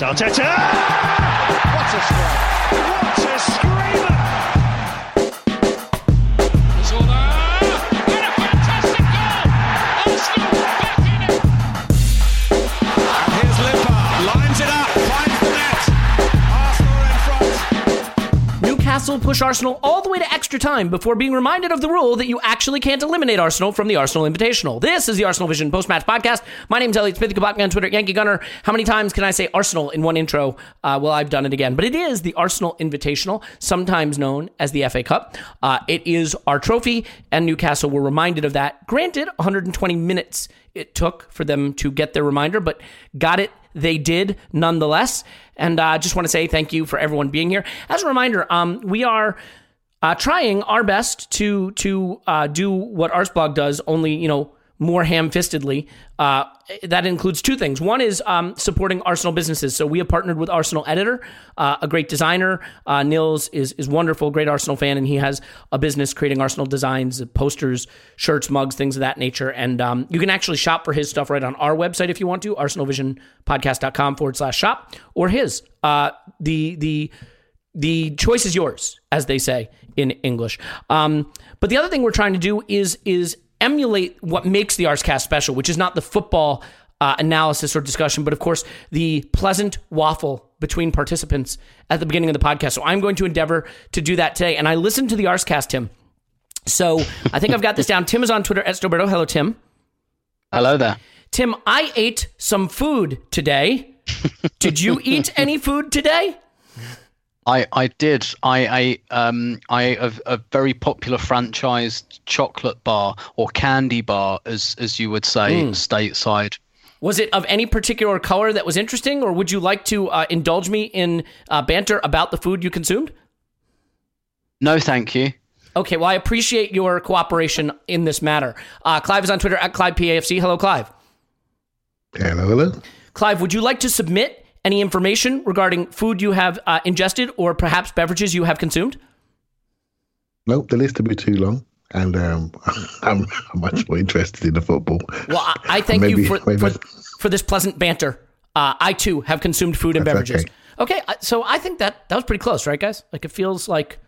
Arteta! What a strike! What a screamer! Newcastle push Arsenal all the way to extra time before being reminded of the rule that you actually can't eliminate Arsenal from the Arsenal Invitational. This is the Arsenal Vision post match podcast. My name's Elliot Smith. You can block me on Twitter Yankee Gunner. How many times can I say Arsenal in one intro? Uh, well, I've done it again. But it is the Arsenal Invitational, sometimes known as the FA Cup. Uh, it is our trophy, and Newcastle were reminded of that. Granted, 120 minutes it took for them to get their reminder, but got it. They did nonetheless. And I uh, just want to say thank you for everyone being here. As a reminder, um, we are uh, trying our best to to uh, do what Arsblog does, only you know more ham-fistedly. Uh, that includes two things. One is um, supporting Arsenal businesses. So we have partnered with Arsenal Editor, uh, a great designer. Uh, Nils is is wonderful, great Arsenal fan, and he has a business creating Arsenal designs, posters, shirts, mugs, things of that nature. And um, you can actually shop for his stuff right on our website if you want to, arsenalvisionpodcast.com forward slash shop, or his. Uh, the the the choice is yours, as they say in English. Um, but the other thing we're trying to do is is emulate what makes the Arscast special, which is not the football uh, analysis or discussion, but of course the pleasant waffle between participants at the beginning of the podcast. So I'm going to endeavor to do that today. And I listened to the Arscast, Tim. So I think I've got this down. Tim is on Twitter at Stillberto. Hello, Tim. Hello there. Tim, I ate some food today. Did you eat any food today? I, I did. I ate um I a, a very popular franchised chocolate bar or candy bar, as as you would say stateside. Was it of any particular color that was interesting, or would you like to uh, indulge me in uh, banter about the food you consumed? No, thank you. Okay, well, I appreciate your cooperation in this matter. Uh, Clive is on Twitter at ClivePAFC. Hello, Clive. Hello, hello. Clive, would you like to submit any information regarding food you have uh, ingested or perhaps beverages you have consumed? Nope, the list would be too long, and um, I'm, I'm much more interested in the football. Well, I, I thank you for, for, for this pleasant banter. Uh, I too have consumed food and That's beverages. okay. Okay, so I think that that was pretty close, right, guys? Like it feels like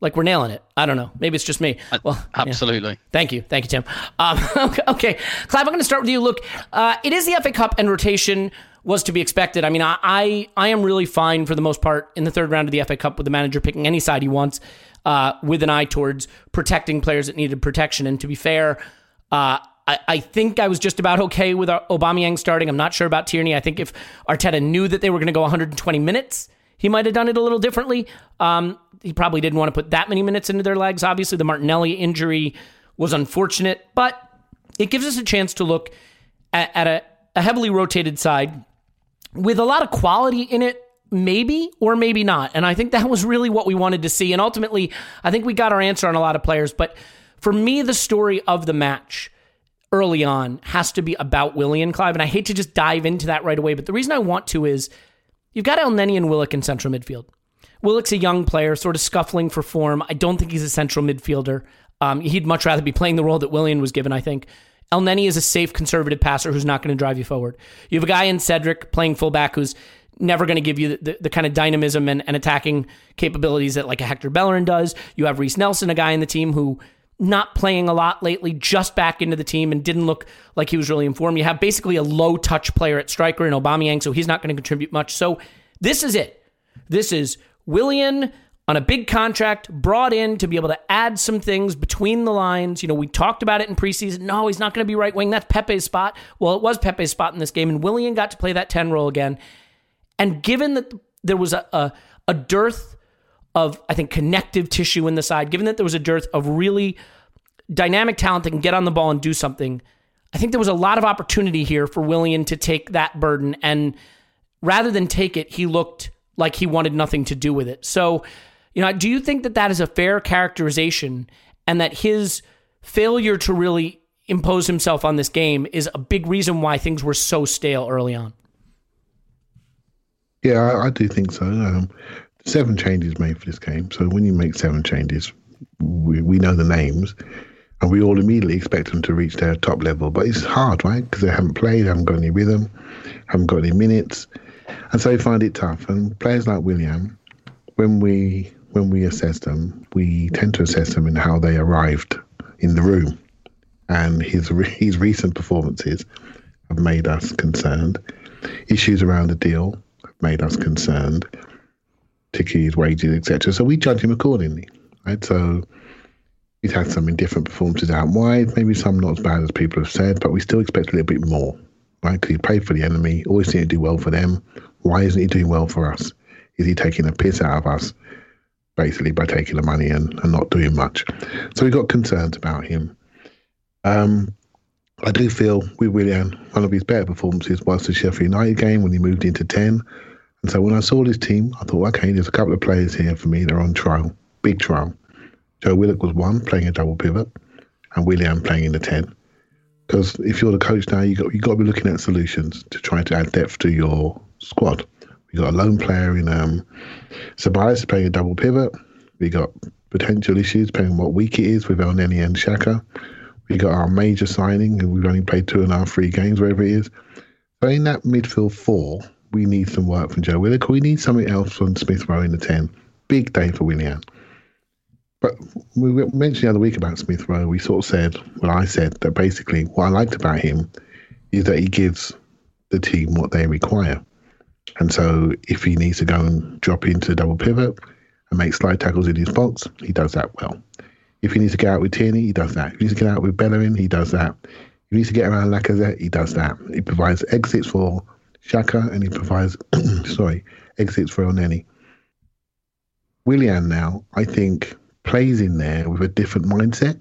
like we're nailing it. I don't know. Maybe it's just me. Well, yeah. Absolutely. Thank you. Thank you, Tim. Um, okay, okay. Clive, I'm going to start with you. Look, uh, it is the FA Cup and rotation was to be expected. I mean, I, I, I am really fine for the most part in the third round of the FA Cup with the manager picking any side he wants uh, with an eye towards protecting players that needed protection. And to be fair, uh, I, I think I was just about okay with Aubameyang starting. I'm not sure about Tierney. I think if Arteta knew that they were going to go 120 minutes, he might have done it a little differently. Um, he probably didn't want to put that many minutes into their legs. Obviously, the Martinelli injury was unfortunate, but it gives us a chance to look at, at a, a heavily rotated side with a lot of quality in it maybe or maybe not. And I think that was really what we wanted to see. And ultimately, I think we got our answer on a lot of players. But for me, the story of the match early on has to be about Willian Clive. And I hate to just dive into that right away. But the reason I want to is you've got Elneny and Willock in central midfield. Willock's a young player, sort of scuffling for form. I don't think he's a central midfielder. Um, he'd much rather be playing the role that Willian was given, I think. Elneny is a safe conservative passer who's not going to drive you forward. You have a guy in Cedric playing fullback who's never going to give you the, the, the, kind of dynamism and, and attacking capabilities that like a Hector Bellerin does. You have Reiss Nelson, a guy in the team who not playing a lot lately, just back into the team and didn't look like he was really informed. You have basically a low touch player at striker in Aubameyang, so he's not going to contribute much. So this is it. This is Willian on a big contract, brought in to be able to add some things between the lines. You know, we talked about it in preseason. No, he's not going to be right wing. That's Pepe's spot. Well, it was Pepe's spot in this game, and Willian got to play that 10 role again. And given that there was a, a, a dearth of, I think, connective tissue in the side, given that there was a dearth of really dynamic talent that can get on the ball and do something, I think there was a lot of opportunity here for Willian to take that burden. And rather than take it, he looked like he wanted nothing to do with it. So, you know, do you think that that is a fair characterization and that his failure to really impose himself on this game is a big reason why things were so stale early on? Yeah, I, I do think so. Um, seven changes made for this game. So when you make seven changes, we, we know the names and we all immediately expect them to reach their top level. But it's hard, right? Because they haven't played, haven't got any rhythm, haven't got any minutes. And so we find it tough. And players like Willian, when we when we assess them, we tend to assess them in how they arrived in the room. And his his recent performances have made us concerned. Issues around the deal have made us concerned, particularly his wages, etc. So we judge him accordingly, right? So he's had some indifferent performances out wide, maybe some not as bad as people have said, but we still expect a little bit more, right? Because he played for the enemy, always seemed to do well for them. Why isn't he doing well for us? Is he taking a piss out of us, basically, by taking the money and, and not doing much? So we got concerns about him. Um, I do feel with Willian, one of his better performances was the Sheffield United game when he moved into 10. And so when I saw this team, I thought, okay, there's a couple of players here for me. They're on trial, big trial. Joe Willock was one, playing a double pivot, and Willian playing in the 10. Because if you're the coach now, you got you got to be looking at solutions to try to add depth to your squad. We got a lone player in um, Ceballos playing a double pivot. We got potential issues depending what week it is with Elneny and Xhaka. We got our major signing, and we've only played two and a half, three games, wherever it is. So in that midfield four, we need some work from Joe Willock. We need something else from Smith Rowe in the ten. Big day for Willian. But we mentioned the other week about Smith Rowe. We sort of said, well, I said that basically what I liked about him is that he gives the team what they require. And so if he needs to go and drop into double pivot and make slide tackles in his box, he does that well. If he needs to get out with Tierney, he does that. If he needs to get out with Bellerin, he does that. If he needs to get around Lacazette, he does that. He provides exits for Xhaka and he provides, sorry, exits for Elneny. Willian now, I think, plays in there with a different mindset.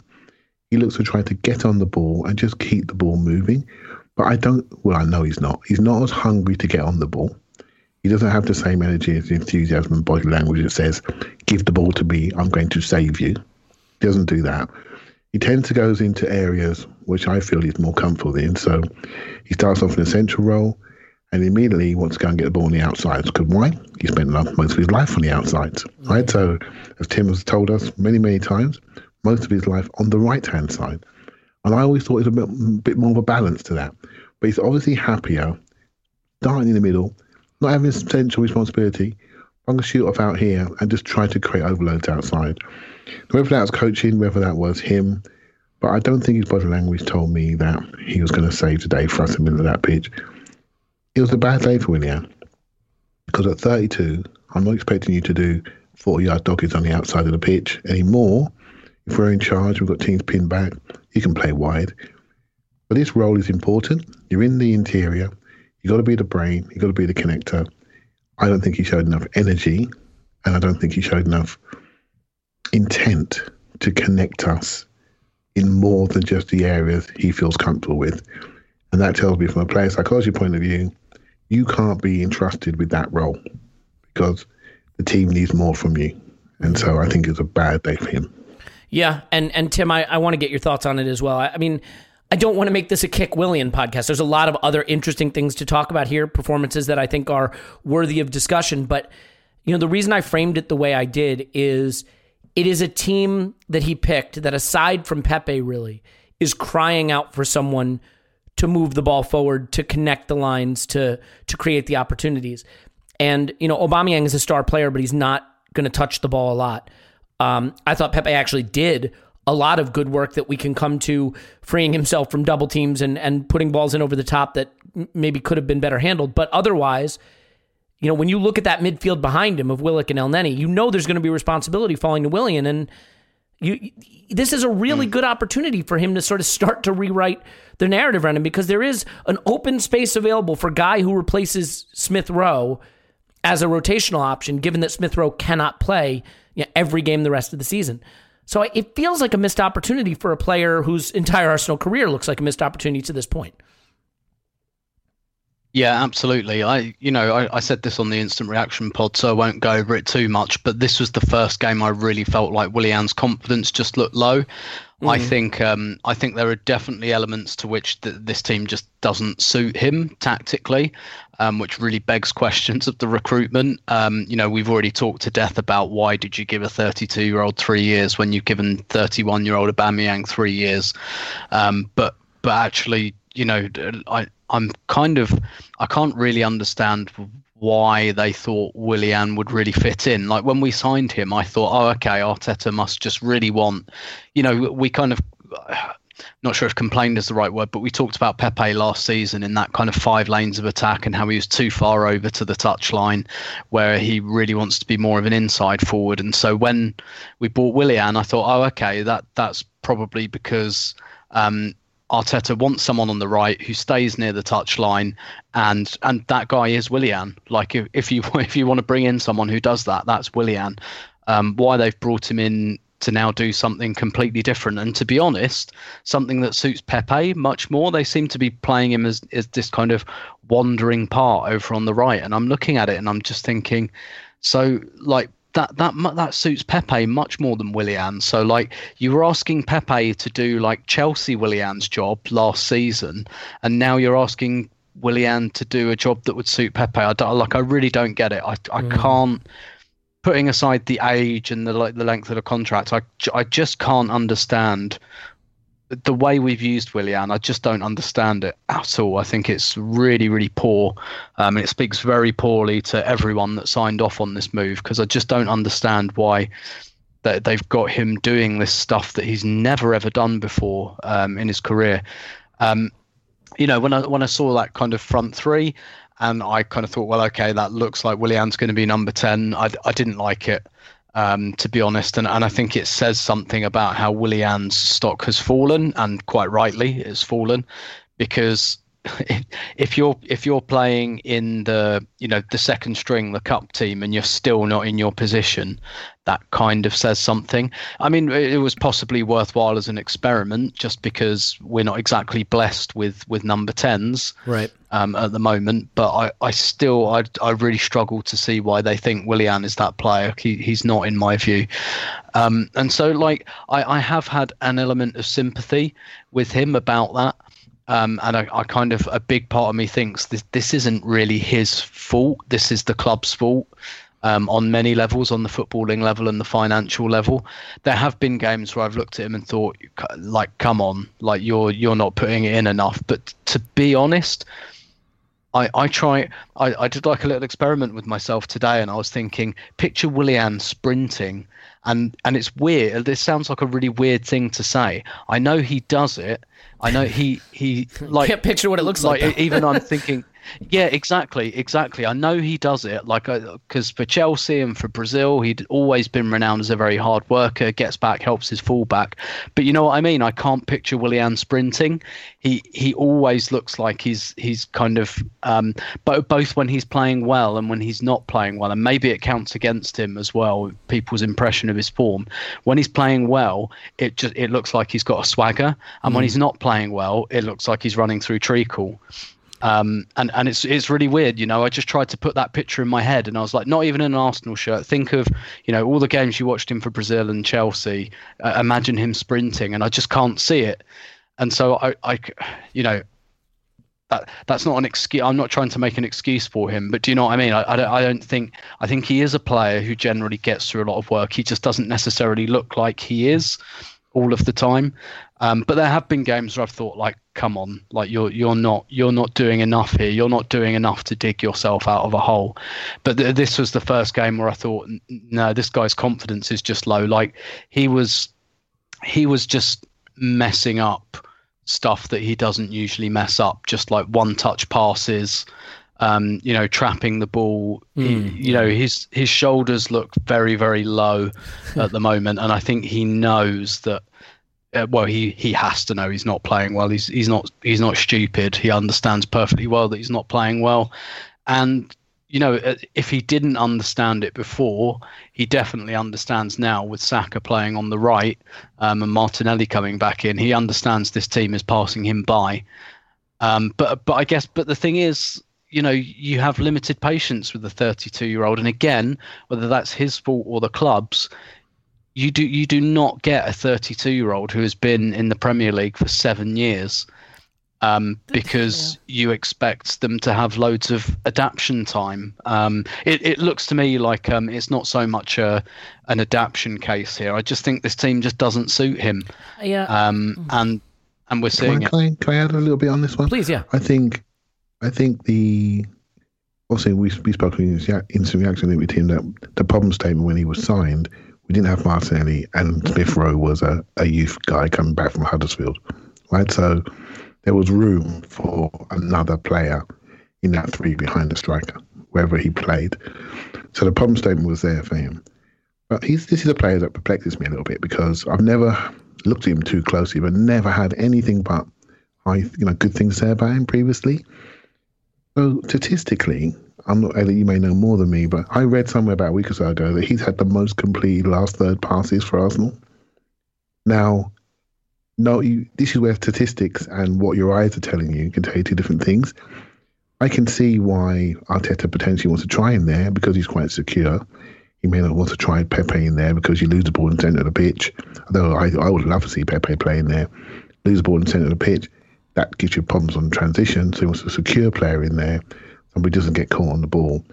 He looks to try to get on the ball and just keep the ball moving. But I don't, well, I know he's not. He's not as hungry to get on the ball. He doesn't have the same energy and enthusiasm and body language that says, give the ball to me, I'm going to save you. He doesn't do that. He tends to goes into areas which I feel he's more comfortable in. So he starts off in a central role and immediately he wants to go and get the ball on the outsides. Because why? He spent most of his life on the outsides, right? So, as Tim has told us many, many times, most of his life on the right hand side. And I always thought it was a bit, bit more of a balance to that. But he's obviously happier starting in the middle, not having central responsibility. I'm going to shoot off out here and just try to create overloads outside. Whether that was coaching, whether that was him, but I don't think his body language told me that he was going to save today for us in the middle of that pitch it was a bad day for Willian because at 32, I'm not expecting you to do 40 yard doggies on the outside of the pitch anymore. If we're in charge, we've got teams pinned back, you can play wide. But this role is important. You're in the interior. You've got to be the brain. You've got to be the connector. I don't think he showed enough energy, and I don't think he showed enough intent to connect us in more than just the areas he feels comfortable with. And that tells me from a player psychology point of view, you can't be entrusted with that role because the team needs more from you. And so I think it's a bad day for him. Yeah, and and Tim, I, I want to get your thoughts on it as well. I, I mean, I don't want to make this a kick Willian podcast. There's a lot of other interesting things to talk about here, performances that I think are worthy of discussion. But you know, the reason I framed it the way I did is it is a team that he picked that, aside from Pepe, really is crying out for someone to move the ball forward, to connect the lines, to to create the opportunities. And you know, Aubameyang is a star player, but he's not going to touch the ball a lot. Um, I thought Pepe actually did a lot of good work that we can come to freeing himself from double teams and, and putting balls in over the top that maybe could have been better handled. But otherwise, you know, when you look at that midfield behind him of Willock and El Elneny, you know there's going to be responsibility falling to Willian. And you, this is a really mm. good opportunity for him to sort of start to rewrite the narrative around him because there is an open space available for guy who replaces Smith Rowe as a rotational option, given that Smith Rowe cannot play you know, every game the rest of the season. So it feels like a missed opportunity for a player whose entire Arsenal career looks like a missed opportunity to this point. Yeah, absolutely. I, you know, I, I, said this on the instant reaction pod, so I won't go over it too much. But this was the first game I really felt like Willian's confidence just looked low. Mm-hmm. I think, um, I think there are definitely elements to which th- this team just doesn't suit him tactically, um, which really begs questions of the recruitment. Um, you know, we've already talked to death about why did you give a 32-year-old three years when you've given 31-year-old Aubameyang three years, um, but but actually, you know, I I'm kind of I can't really understand why they thought Willian would really fit in. Like when we signed him, I thought, oh, okay, Arteta must just really want, you know, we kind of. Not sure if complained is the right word, but we talked about Pepe last season in that kind of five lanes of attack and how he was too far over to the touchline, where he really wants to be more of an inside forward. And so when we bought Willian, I thought, oh, okay, that that's probably because um, Arteta wants someone on the right who stays near the touchline, and and that guy is Willian. Like if, if you if you want to bring in someone who does that, that's Willian. Um, why they've brought him in to now do something completely different, and to be honest, something that suits Pepe much more. They seem to be playing him as as this kind of wandering part over on the right, and I'm looking at it and I'm just thinking, so like that that that suits Pepe much more than Willian. So like you were asking Pepe to do like Chelsea Willian's job last season, and now you're asking Willian to do a job that would suit Pepe. I don't, like I really don't get it. I I mm. can't. Putting aside the age and the like the length of the contract, I I just can't understand the way we've used Willian, I just don't understand it at all. I think it's really, really poor. Um, and it speaks very poorly to everyone that signed off on this move because I just don't understand why that they've got him doing this stuff that he's never ever done before um, in his career. Um, you know, when I when I saw that kind of front three, and I kind of thought, well, okay, that looks like Willian's going to be number ten. I, I didn't like it um, to be honest. And, and I think it says something about how Willian's stock has fallen, and quite rightly, it's fallen because if you're if you're playing in the you know the second string the cup team and you're still not in your position that kind of says something. I mean it was possibly worthwhile as an experiment just because we're not exactly blessed with with number 10s right. um, at the moment. But i i still i i really struggle to see why they think willian is that player. He, he's not in my view. Um, and so like i i have had an element of sympathy with him about that um, and I, I, kind of a big part of me thinks this this isn't really his fault. This is the club's fault um, on many levels, on the footballing level and the financial level. There have been games where I've looked at him and thought, like, come on, like you're you're not putting it in enough. But to be honest, I, I try I, I did like a little experiment with myself today and I was thinking, picture Willian sprinting and and it's weird. This sounds like a really weird thing to say. I know he does it I know he he like can't picture what it looks like. like even I'm thinking Yeah, exactly, exactly. I know he does it, like because for Chelsea and for Brazil, he'd always been renowned as a very hard worker. Gets back, helps his fullback. But you know what I mean? I can't picture Willian sprinting. He he always looks like he's he's kind of um, both both when he's playing well and when he's not playing well, and maybe it counts against him as well. People's impression of his form when he's playing well, it just it looks like he's got a swagger, and mm. when he's not playing well, it looks like he's running through treacle. Um, and and it's it's really weird, you know. I just tried to put that picture in my head, and I was like, not even in an Arsenal shirt. Think of you know all the games you watched him for Brazil and Chelsea. Uh, imagine him sprinting, and I just can't see it. And so I, I, you know, that that's not an excuse. I'm not trying to make an excuse for him, but do you know what I mean? I, I don't, I don't think I think he is a player who generally gets through a lot of work. He just doesn't necessarily look like he is all of the time. Um, but there have been games where I've thought, like, come on, like you're you're not you're not doing enough here. You're not doing enough to dig yourself out of a hole. But th- this was the first game where I thought, no, this guy's confidence is just low. Like he was, he was just messing up stuff that he doesn't usually mess up, just like one touch passes. Um, you know, trapping the ball. Mm. He, hmm. you know, his his shoulders look very, very low at the moment, and I think he knows that uh, well, he he has to know he's not playing well. He's he's not he's not stupid. He understands perfectly well that he's not playing well, and you know uh, if he didn't understand it before, he definitely understands now. With Saka playing on the right um, and Martinelli coming back in, he understands this team is passing him by. Um, but but I guess but the thing is, you know, you have limited patience with the 32 year old, and again, whether that's his fault or the club's, you do you do not get a 32 year old who has been in the Premier League for seven years um, because yeah. you expect them to have loads of adaptation time. Um, it, it looks to me like um, it's not so much a, an adaptation case here. I just think this team just doesn't suit him. Yeah. Um, and and we're seeing can I, can I, can I add a little bit on this one? Please, yeah. I think I think the obviously we we spoke to him in instant reaction with him that the problem statement when he was signed we didn't have Martinelli, and Smith Rowe was a, a youth guy coming back from Huddersfield, right? So there was room for another player in that three behind the striker, wherever he played. So the problem statement was there for him. But he's, this is a player that perplexes me a little bit because I've never looked at him too closely, but never had anything but I, you know, good things to say about him previously. So statistically, I'm not, you may know more than me, but I read somewhere about a week or so ago that he's had the most complete last third passes for Arsenal. Now, no, you, this is where statistics and what your eyes are telling you can tell you two different things. I can see why Arteta potentially wants to try him there because he's quite secure. He may not want to try Pepe in there because you lose the ball in the centre of the pitch. Although I, I would love to see Pepe playing there. Lose the ball in the centre of the pitch, that gives you problems on transition. So he wants a secure player in there and he doesn't get caught on the ball.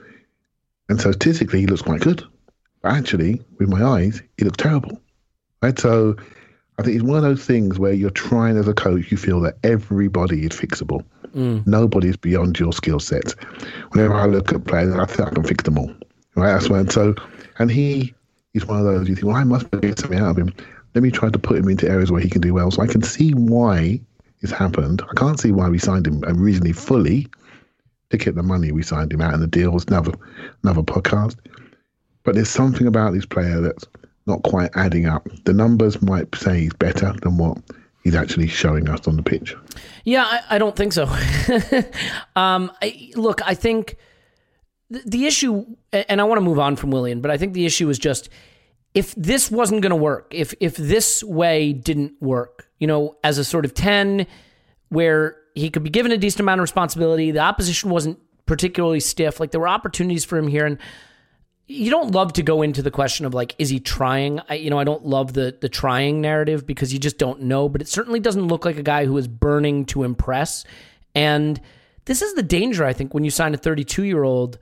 And so statistically, he looks quite good. But actually, with my eyes, he looks terrible. Right? So I think it's one of those things where you're trying as a coach, you feel that everybody is fixable. Mm. Nobody's beyond your skill set. Whenever I look at players, I think I can fix them all. Right? That's one. So, and he is one of those you think, well, I must get something out of him. Let me try to put him into areas where he can do well. So I can see why it's happened. I can't see why we signed him originally fully to get the money. We signed him out in the deal. was another another podcast. But there's something about this player that's not quite adding up. The numbers might say he's better than what he's actually showing us on the pitch. Yeah, I, I don't think so. um, I, look, I think the, the issue, and I want to move on from Willian, but I think the issue is just if this wasn't going to work, if if this way didn't work, you know, as a sort of ten, where he could be given a decent amount of responsibility. The opposition wasn't particularly stiff. Like there were opportunities for him here, and you don't love to go into the question of like, is he trying? I, you know, I don't love the the trying narrative because you just don't know. But it certainly doesn't look like a guy who is burning to impress. And this is the danger, I think, when you sign a 32 year old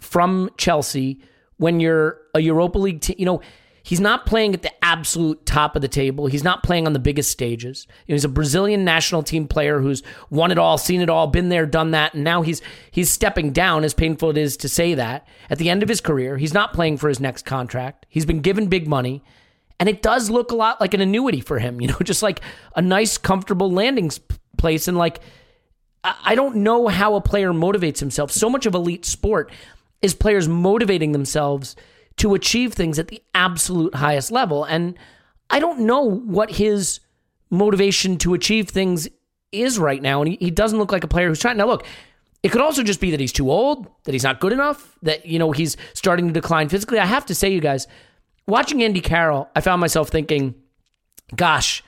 from Chelsea when you're a Europa League team. You know He's not playing at the absolute top of the table. He's not playing on the biggest stages. He's a Brazilian national team player who's won it all, seen it all, been there, done that, and now he's he's stepping down. As painful it is to say that, at the end of his career, he's not playing for his next contract. He's been given big money, and it does look a lot like an annuity for him. You know, just like a nice, comfortable landing place, and like I, I don't know how a player motivates himself. So much of elite sport is players motivating themselves to achieve things at the absolute highest level. And I don't know what his motivation to achieve things is right now. And he, he doesn't look like a player who's trying. Now, look, it could also just be that he's too old, that he's not good enough, that, you know, he's starting to decline physically. I have to say, you guys, watching Andy Carroll, I found myself thinking, gosh,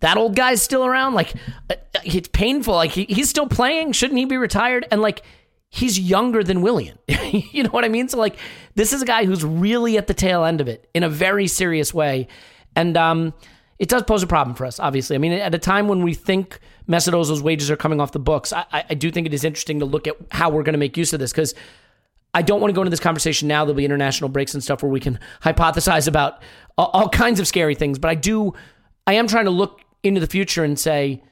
that old guy's still around. Like, uh, it's painful. Like, he, he's still playing. Shouldn't he be retired? And, like, he's younger than Willian. you know what I mean? So, like, this is a guy who's really at the tail end of it in a very serious way. And, um, it does pose a problem for us, obviously. I mean, at a time when we think Mesut Ozil's wages are coming off the books, I, I do think it is interesting to look at how we're going to make use of this because I don't want to go into this conversation now. There'll be international breaks and stuff where we can hypothesize about all, all kinds of scary things. But I do, I am trying to look into the future and say,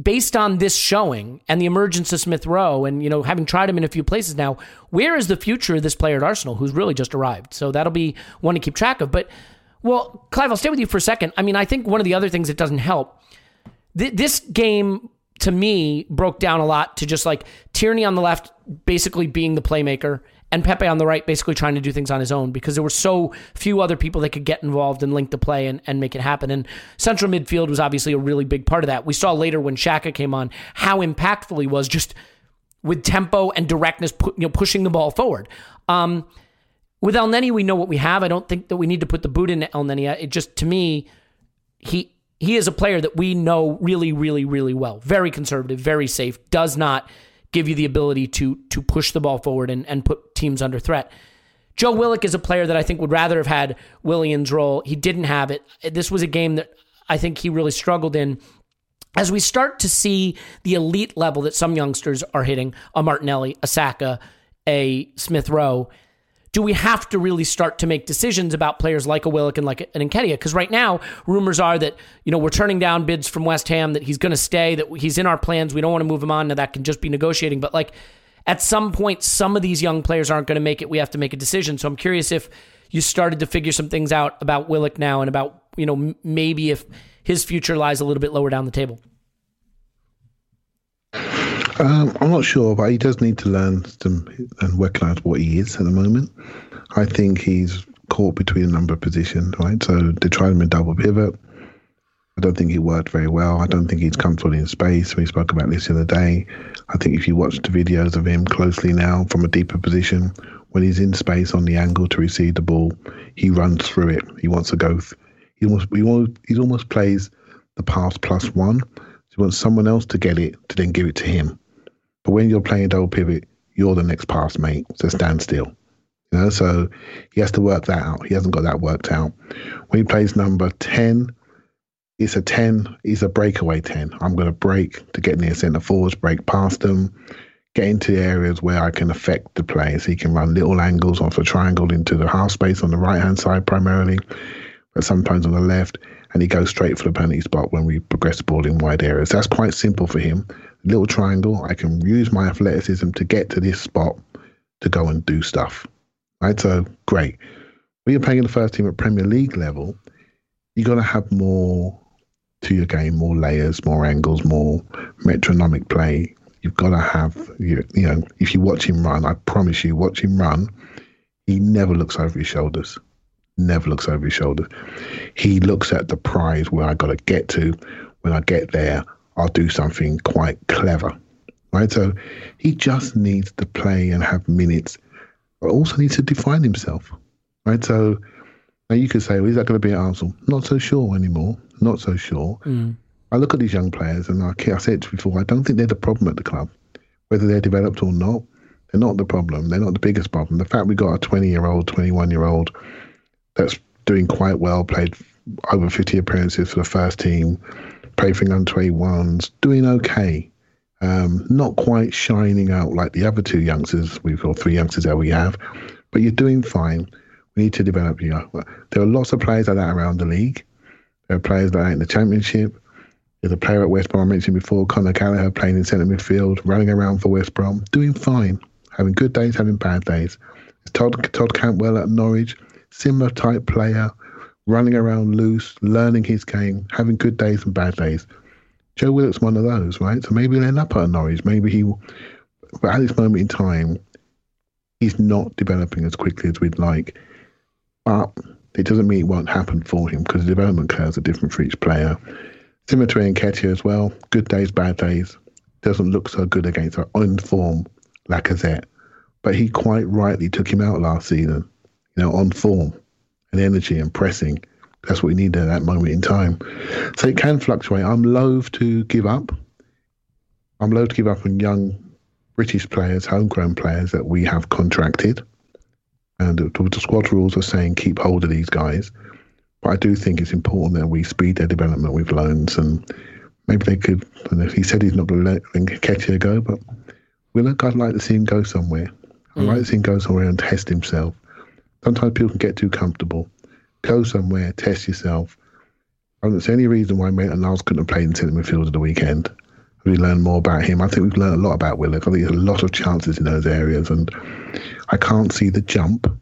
based on this showing and the emergence of Smith Rowe and you know having tried him in a few places now, where is the future of this player at Arsenal who's really just arrived? So that'll be one to keep track of. But well, Clive, I'll stay with you for a second. I mean, I think one of the other things that doesn't help th- this game to me broke down a lot to just like Tierney on the left basically being the playmaker and Pepe on the right basically trying to do things on his own because there were so few other people that could get involved and link the play and, and make it happen. And central midfield was obviously a really big part of that. We saw later when Xhaka came on how impactful he was just with tempo and directness, you know, pushing the ball forward. Um, with Elneny, we know what we have. I don't think that we need to put the boot in Elneny. It just to me, he he is a player that we know really, really, really well. Very conservative, very safe. Does not give you the ability to to push the ball forward and, and put teams under threat. Joe Willock is a player that I think would rather have had Willian's role. He didn't have it. This was a game that I think he really struggled in. As we start to see the elite level that some youngsters are hitting, a Martinelli, a Saka, a Smith Rowe, do we have to really start to make decisions about players like a Willock and like an Nketiah? Because right now, rumors are that you know we're turning down bids from West Ham that he's going to stay, that he's in our plans. We don't want to move him on. Now that can just be negotiating, but like at some point, some of these young players aren't going to make it. We have to make a decision. So I'm curious if you started to figure some things out about Willock now and about you know maybe if his future lies a little bit lower down the table. Um, I'm not sure, but he does need to learn some and work out what he is at the moment. I think he's caught between a number of positions, right? So they tried him in double pivot. I don't think he worked very well. I don't think he's comfortable in space. We spoke about this the other day. I think if you watch the videos of him closely now from a deeper position, when he's in space on the angle to receive the ball, he runs through it. He wants to go. He almost he almost, he almost plays the pass plus one. He wants someone else to get it to then give it to him. But when you're playing double pivot, you're the next pass mate. So stand still. You know, so he has to work that out. He hasn't got that worked out. When he plays number 10, it's a 10, he's a breakaway 10. I'm going to break to get near centre forwards, break past them, get into the areas where I can affect the play. So he can run little angles off a triangle into the half space on the right hand side primarily, but sometimes on the left. And he goes straight for the penalty spot when we progress the ball in wide areas. That's quite simple for him little triangle. I can use my athleticism to get to this spot to go and do stuff. Right? So great. When you're playing in the first team at Premier League level, you got to have more to your game, more layers, more angles, more metronomic play. You've got to have, you, you know, if you watch him run, I promise you, watch him run, he never looks over his shoulders. Never looks over his shoulders. He looks at the prize where I got to get to. When I get there, I'll do something quite clever. Right? So he just needs to play and have minutes, but also needs to define himself. Right? So now you could say, well, is that going to be at Arsenal? Not so sure anymore. Not so sure. Mm. I look at these young players, and like I said before, I don't think they're the problem at the club. Whether they're developed or not, they're not the problem. They're not the biggest problem. The fact we've got a 20 year old, 21 year old that's doing quite well, played over 50 appearances for the first team, playing under 21s, doing okay. Um, not quite shining out like the other two youngsters, we've got three youngsters that we have, but you're doing fine. We need to develop you. There are lots of players like that around the league. There are players like that in the championship. There's a player at West Brom I mentioned before, Conor Gallagher, playing in centre midfield, running around for West Brom, doing fine, having good days, having bad days. Todd, Todd Cantwell at Norwich, similar type player, running around loose, learning his game, having good days and bad days. Joe Willock's one of those, right? So maybe he'll end up at Norwich. Maybe he, but at this moment in time, he's not developing as quickly as we'd like. But it doesn't mean it won't happen for him because the development curves are different for each player. Similar to Nketiah as well. Good days, bad days. Doesn't look so good against our own form Lacazette, but he quite rightly took him out last season. You know, on form and energy and pressing. That's what we need at that moment in time. So it can fluctuate. I'm loath to give up. I'm loath to give up on young British players, homegrown players that we have contracted. And the, squad rules are saying keep hold of these guys. But I do think it's important that we speed their development with loans. And maybe they could, and he said he's not going to let Nketiah go, but Willock, I'd like to see him go somewhere. I'd mm. like to see him go somewhere and test himself. Sometimes people can get too comfortable. Go somewhere, test yourself. I don't see any reason why Maitland Niles couldn't have played in centre midfield at the weekend. We learned more about him. I think we've learned a lot about Willock. I think there's a lot of chances in those areas, and I can't see the jump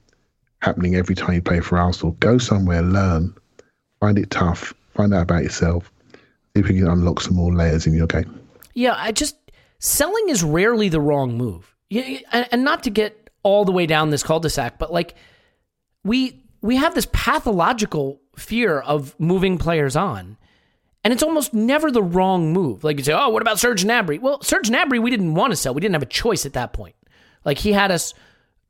happening every time you play for Arsenal. Go somewhere, learn, find it tough, find out about yourself, see if you can unlock some more layers in your game. Yeah, I just selling is rarely the wrong move. Yeah, and not to get all the way down this cul-de-sac, but like we we have this pathological fear of moving players on. And it's almost never the wrong move. Like you say, oh, what about Serge Gnabry? Well, Serge Gnabry, we didn't want to sell. We didn't have a choice at that point. Like he had us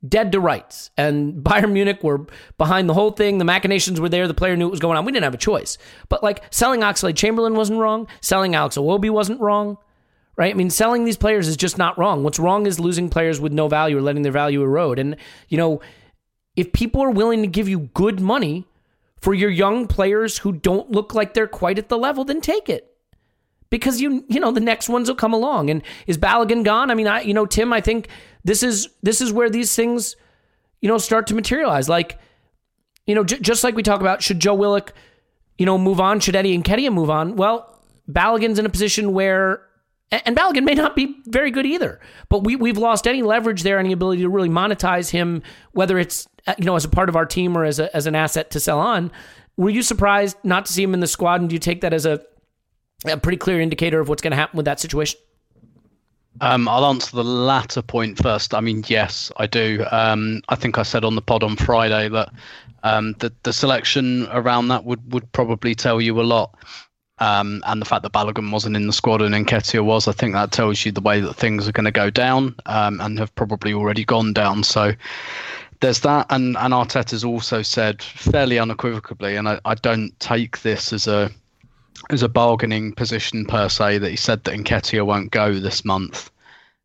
dead to rights. And Bayern Munich were behind the whole thing. The machinations were there. The player knew what was going on. We didn't have a choice. But like selling Oxlade Chamberlain wasn't wrong. Selling Alex Iwobi wasn't wrong. Right? I mean, selling these players is just not wrong. What's wrong is losing players with no value or letting their value erode. And, you know, if people are willing to give you good money for your young players who don't look like they're quite at the level, then take it. Because you you know the next ones will come along. And is Balogun gone? I mean, I you know Tim, I think this is this is where these things you know start to materialize. Like you know, j- just like we talk about, should Joe Willock you know move on? Should Eddie Nketiah move on? Well, Balogun's in a position where and Balogun may not be very good either, but we we've lost any leverage there, any ability to really monetize him, whether it's you know as a part of our team or as a, as an asset to sell on. Were you surprised not to see him in the squad, and do you take that as a a pretty clear indicator of what's going to happen with that situation? Um, I'll answer the latter point first. I mean, yes, I do. Um, I think I said on the pod on Friday that um, the the selection around that would would probably tell you a lot. Um, and the fact that Balogun wasn't in the squad and Nketiah was, I think that tells you the way that things are going to go down um, and have probably already gone down. So there's that. And, and Arteta's also said fairly unequivocally, and I, I don't take this as a as a bargaining position per se, that he said that Nketiah won't go this month.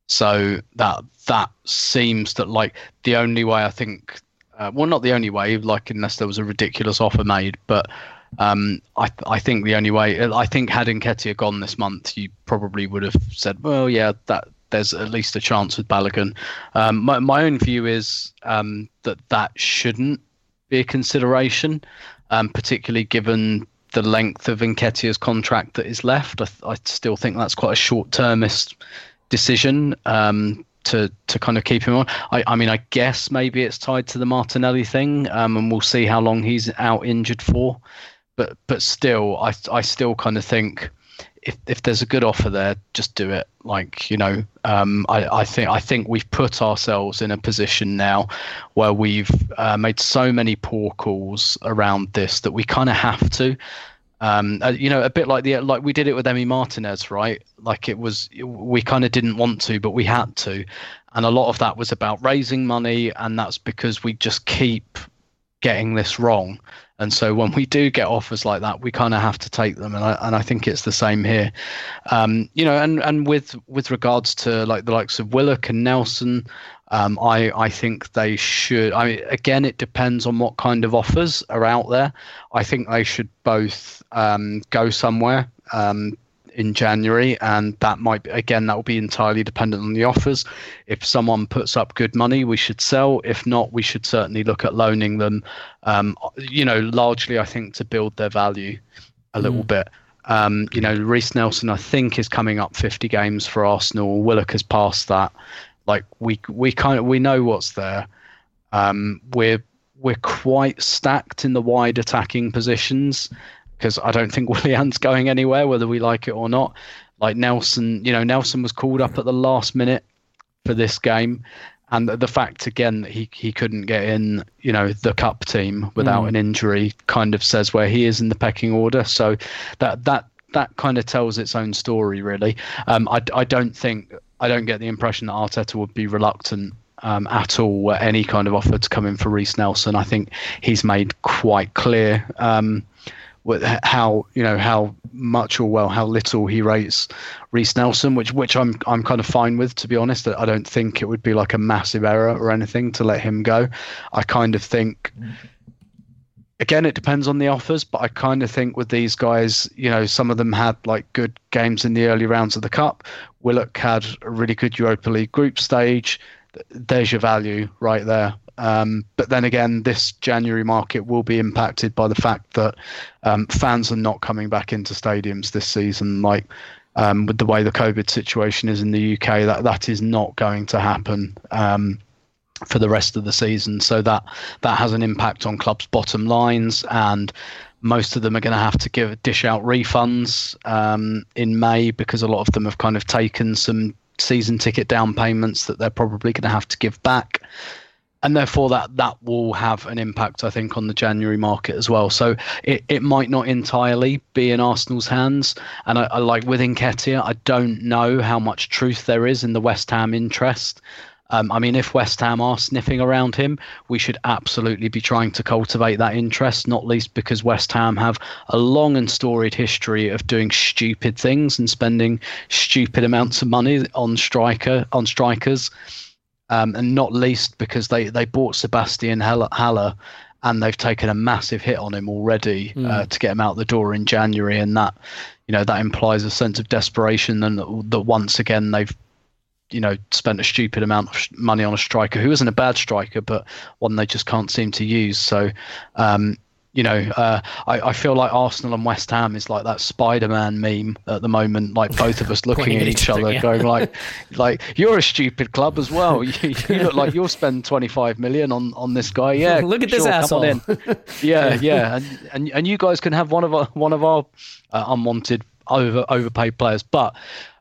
So that that seems that like the only way I think, uh, well, not the only way, like unless there was a ridiculous offer made, but um, I I think the only way I think had Nketiah gone this month, you probably would have said, well, yeah, that there's at least a chance with Balogun. Um, my my own view is um, that that shouldn't be a consideration, um, particularly given the length of Nketiah's contract that is left. I, I still think that's quite a short-termist decision um, to to kind of keep him on. I, I mean, I guess maybe it's tied to the Martinelli thing, um, and we'll see how long he's out injured for but but still, I I still kind of think if if there's a good offer there, just do it. Like you know, um, I I think I think we've put ourselves in a position now where we've uh, made so many poor calls around this that we kind of have to. Um, uh, you know, a bit like the like we did it with Emi Martinez, right? Like it was we kind of didn't want to, but we had to, and a lot of that was about raising money, and that's because we just keep getting this wrong. And so when we do get offers like that, we kind of have to take them, and I and I think it's the same here. Um, you know, and and with with regards to like the likes of Willock and Nelson, um, I I think they should. I mean, again, it depends on what kind of offers are out there. I think they should both um, go somewhere. Um, in January, and that might be, again that will be entirely dependent on the offers. If someone puts up good money, we should sell. If not, we should certainly look at loaning them. Um, you know, largely I think to build their value a little mm. bit. Um, you know, Reiss Nelson I think is coming up 50 games for Arsenal. Willock has passed that. Like we we kind of we know what's there. Um, we're we're quite stacked in the wide attacking positions because I don't think Willian's going anywhere, whether we like it or not. Like Nelson, you know, Nelson was called up at the last minute for this game, and the, the fact again that he he couldn't get in, you know, the cup team without an injury kind of says where he is in the pecking order. So that that that kind of tells its own story, really. Um, I I don't think I don't get the impression that Arteta would be reluctant um, at all at any kind of offer to come in for Reiss Nelson. I think he's made quite clear um, how you know how much or well how little he rates Reiss Nelson, which which I'm I'm kind of fine with to be honest. I don't think it would be like a massive error or anything to let him go. I kind of think again, it depends on the offers, but I kind of think with these guys, you know, some of them had like good games in the early rounds of the cup. Willock had a really good Europa League group stage. There's your value right there. Um, but then again, this January market will be impacted by the fact that um, fans are not coming back into stadiums this season. Like um, with the way the COVID situation is in the UK, that that is not going to happen. Um, for the rest of the season. So that that has an impact on clubs' bottom lines, and most of them are going to have to give dish out refunds um, in May because a lot of them have kind of taken some season ticket down payments that they're probably going to have to give back. And therefore, that that will have an impact, I think, on the January market as well. So it, it might not entirely be in Arsenal's hands. And I, I like with Nketiah, I don't know how much truth there is in the West Ham interest. Um, I mean, if West Ham are sniffing around him, we should absolutely be trying to cultivate that interest, not least because West Ham have a long and storied history of doing stupid things and spending stupid amounts of money on striker on strikers, um, and not least because they they bought Sébastien Haller. Haller and they've taken a massive hit on him already uh, to get him out the door in January, and that, you know, that implies a sense of desperation, and that, that once again they've you know, spent a stupid amount of money on a striker who isn't a bad striker, but one they just can't seem to use. So, um, you know, uh, I, I feel like Arsenal and West Ham is like that Spider-Man meme at the moment. Like both of us looking at each other, yeah. going like, like you're a stupid club as well. You, you look like you'll spend 25 million on on this guy. Yeah, Look at this sure, on asshole. in. yeah, yeah, and, and and you guys can have one of our one of our uh, unwanted over overpaid players, but.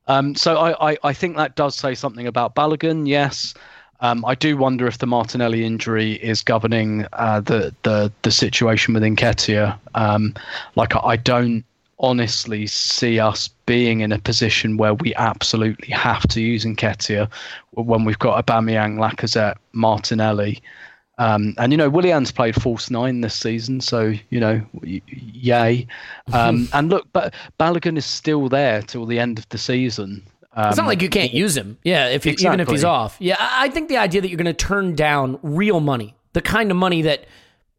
Um, so I, I, I think that does say something about Balogun. Yes, um, I do wonder if the Martinelli injury is governing uh, the the the situation with Nketiah. Um, like I, I don't honestly see us being in a position where we absolutely have to use Nketiah when we've got Aubameyang, Lacazette, Martinelli. Um, and you know, Willian's played false nine this season, so you know, y- yay. Um, and look, but Balogun is still there till the end of the season. Um, It's not like you can't use him. Yeah, if you, even if he's off. Yeah, I I think the idea that you're going to turn down real money, the kind of money that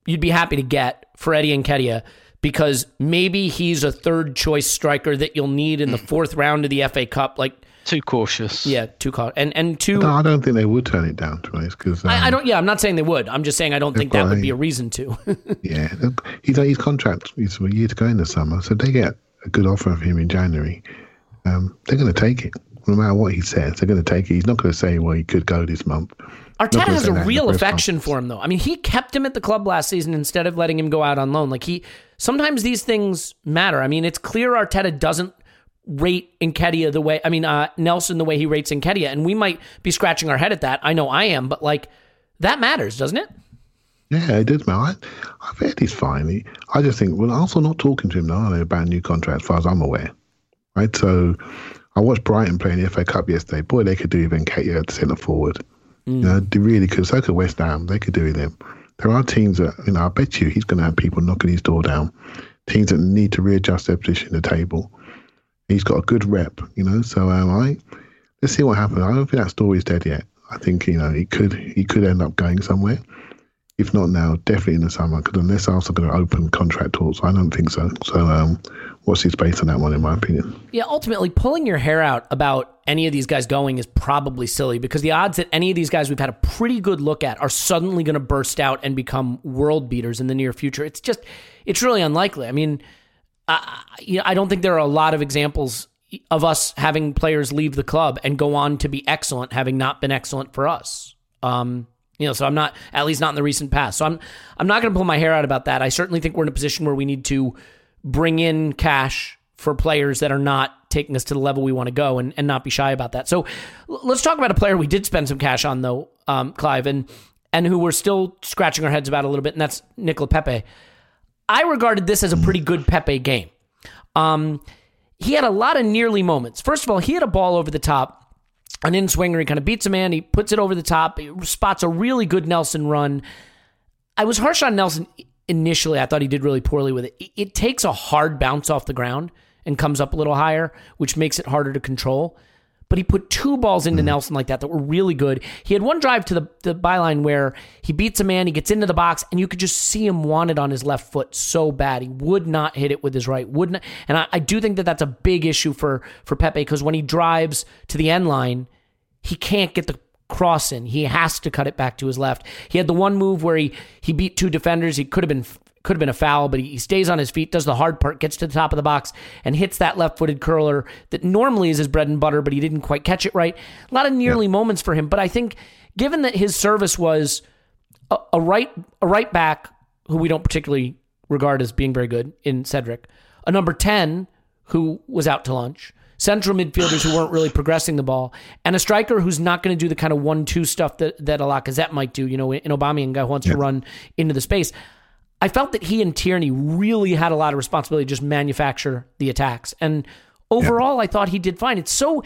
you'd be happy to get for Eddie and Nketiah, because maybe he's a third choice striker that you'll need in the fourth round of the FA Cup. Like, too cautious. yeah, two cautious. and and two. No, I don't think they would turn it down, to be honest, because I, I don't. Yeah, I'm not saying they would. I'm just saying I don't think that would be a reason to. Yeah, look, he's his contract is a year to go in the summer, so they get a good offer of him in January. Um, they're going to take it, no matter what he says. They're going to take it. He's not going to say, "Well, he could go this month." Arteta has a that in the real affection for him, though. I mean, he kept him at the club last season instead of letting him go out on loan. Like he, sometimes these things matter. I mean, it's clear Arteta doesn't rate Nketiah the way. I mean, uh, Nelson the way he rates Nketiah, and we might be scratching our head at that. I know I am, but like that matters, doesn't it? Yeah, it does, man. I, I've heard he's fine. He, I just think, well, also not talking to him now are they, about a new contract, as far as I'm aware. Right? So I watched Brighton play in the FA Cup yesterday. Boy, they could do even Nketiah at centre forward. You know, they really could. So could West Ham. They could do with him. There are teams that, you know, I bet you he's going to have people knocking his door down. Teams that need to readjust their position at the table. He's got a good rep, you know. So um, I let's see what happens. I don't think that story's dead yet. I think you know he could he could end up going somewhere. If not now, definitely in the summer. Because unless Arsenal going to open contract talks, I don't think so. So um, what's his space on that one, in my opinion? Yeah, ultimately, pulling your hair out about any of these guys going is probably silly because the odds that any of these guys we've had a pretty good look at are suddenly going to burst out and become world beaters in the near future. It's just, it's really unlikely. I mean, I, you know, I don't think there are a lot of examples of us having players leave the club and go on to be excellent, having not been excellent for us. Um, you know, so I'm not, at least not in the recent past. So I'm, I'm not going to pull my hair out about that. I certainly think we're in a position where we need to bring in cash for players that are not taking us to the level we want to go and, and not be shy about that. So let's talk about a player we did spend some cash on though, um, Clive, and and who we're still scratching our heads about a little bit, and that's Nicolas Pepe. I regarded this as a pretty good Pepe game. Um, he had a lot of nearly moments. First of all, he had a ball over the top, an in swinger. He kind of beats a man. He puts it over the top. He spots a really good Nelson run. I was harsh on Nelson initially. I thought he did really poorly with it. It, it takes a hard bounce off the ground and comes up a little higher, which makes it harder to control. But he put two balls into mm-hmm. Nelson like that that were really good. He had one drive to the, the byline where he beats a man, he gets into the box, and you could just see him want it on his left foot so bad. He would not hit it with his right. Would not, and I, I do think that that's a big issue for for Pepe because when he drives to the end line, he can't get the cross in. He has to cut it back to his left. He had the one move where he he beat two defenders. He could have been could have been a foul, but he stays on his feet, does the hard part, gets to the top of the box, and hits that left-footed curler that normally is his bread and butter, but he didn't quite catch it right. A lot of nearly moments for him, but I think given that his service was a, a right a right back who we don't particularly regard as being very good in Cedric, a number ten who was out to lunch, central midfielders who weren't really progressing the ball, and a striker who's not going to do the kind of one-two stuff that that a Lacazette might do. You know, in Aubameyang guy who wants to run into the space. I felt that he and Tierney really had a lot of responsibility to just manufacture the attacks, and overall, I thought he did fine. It's so.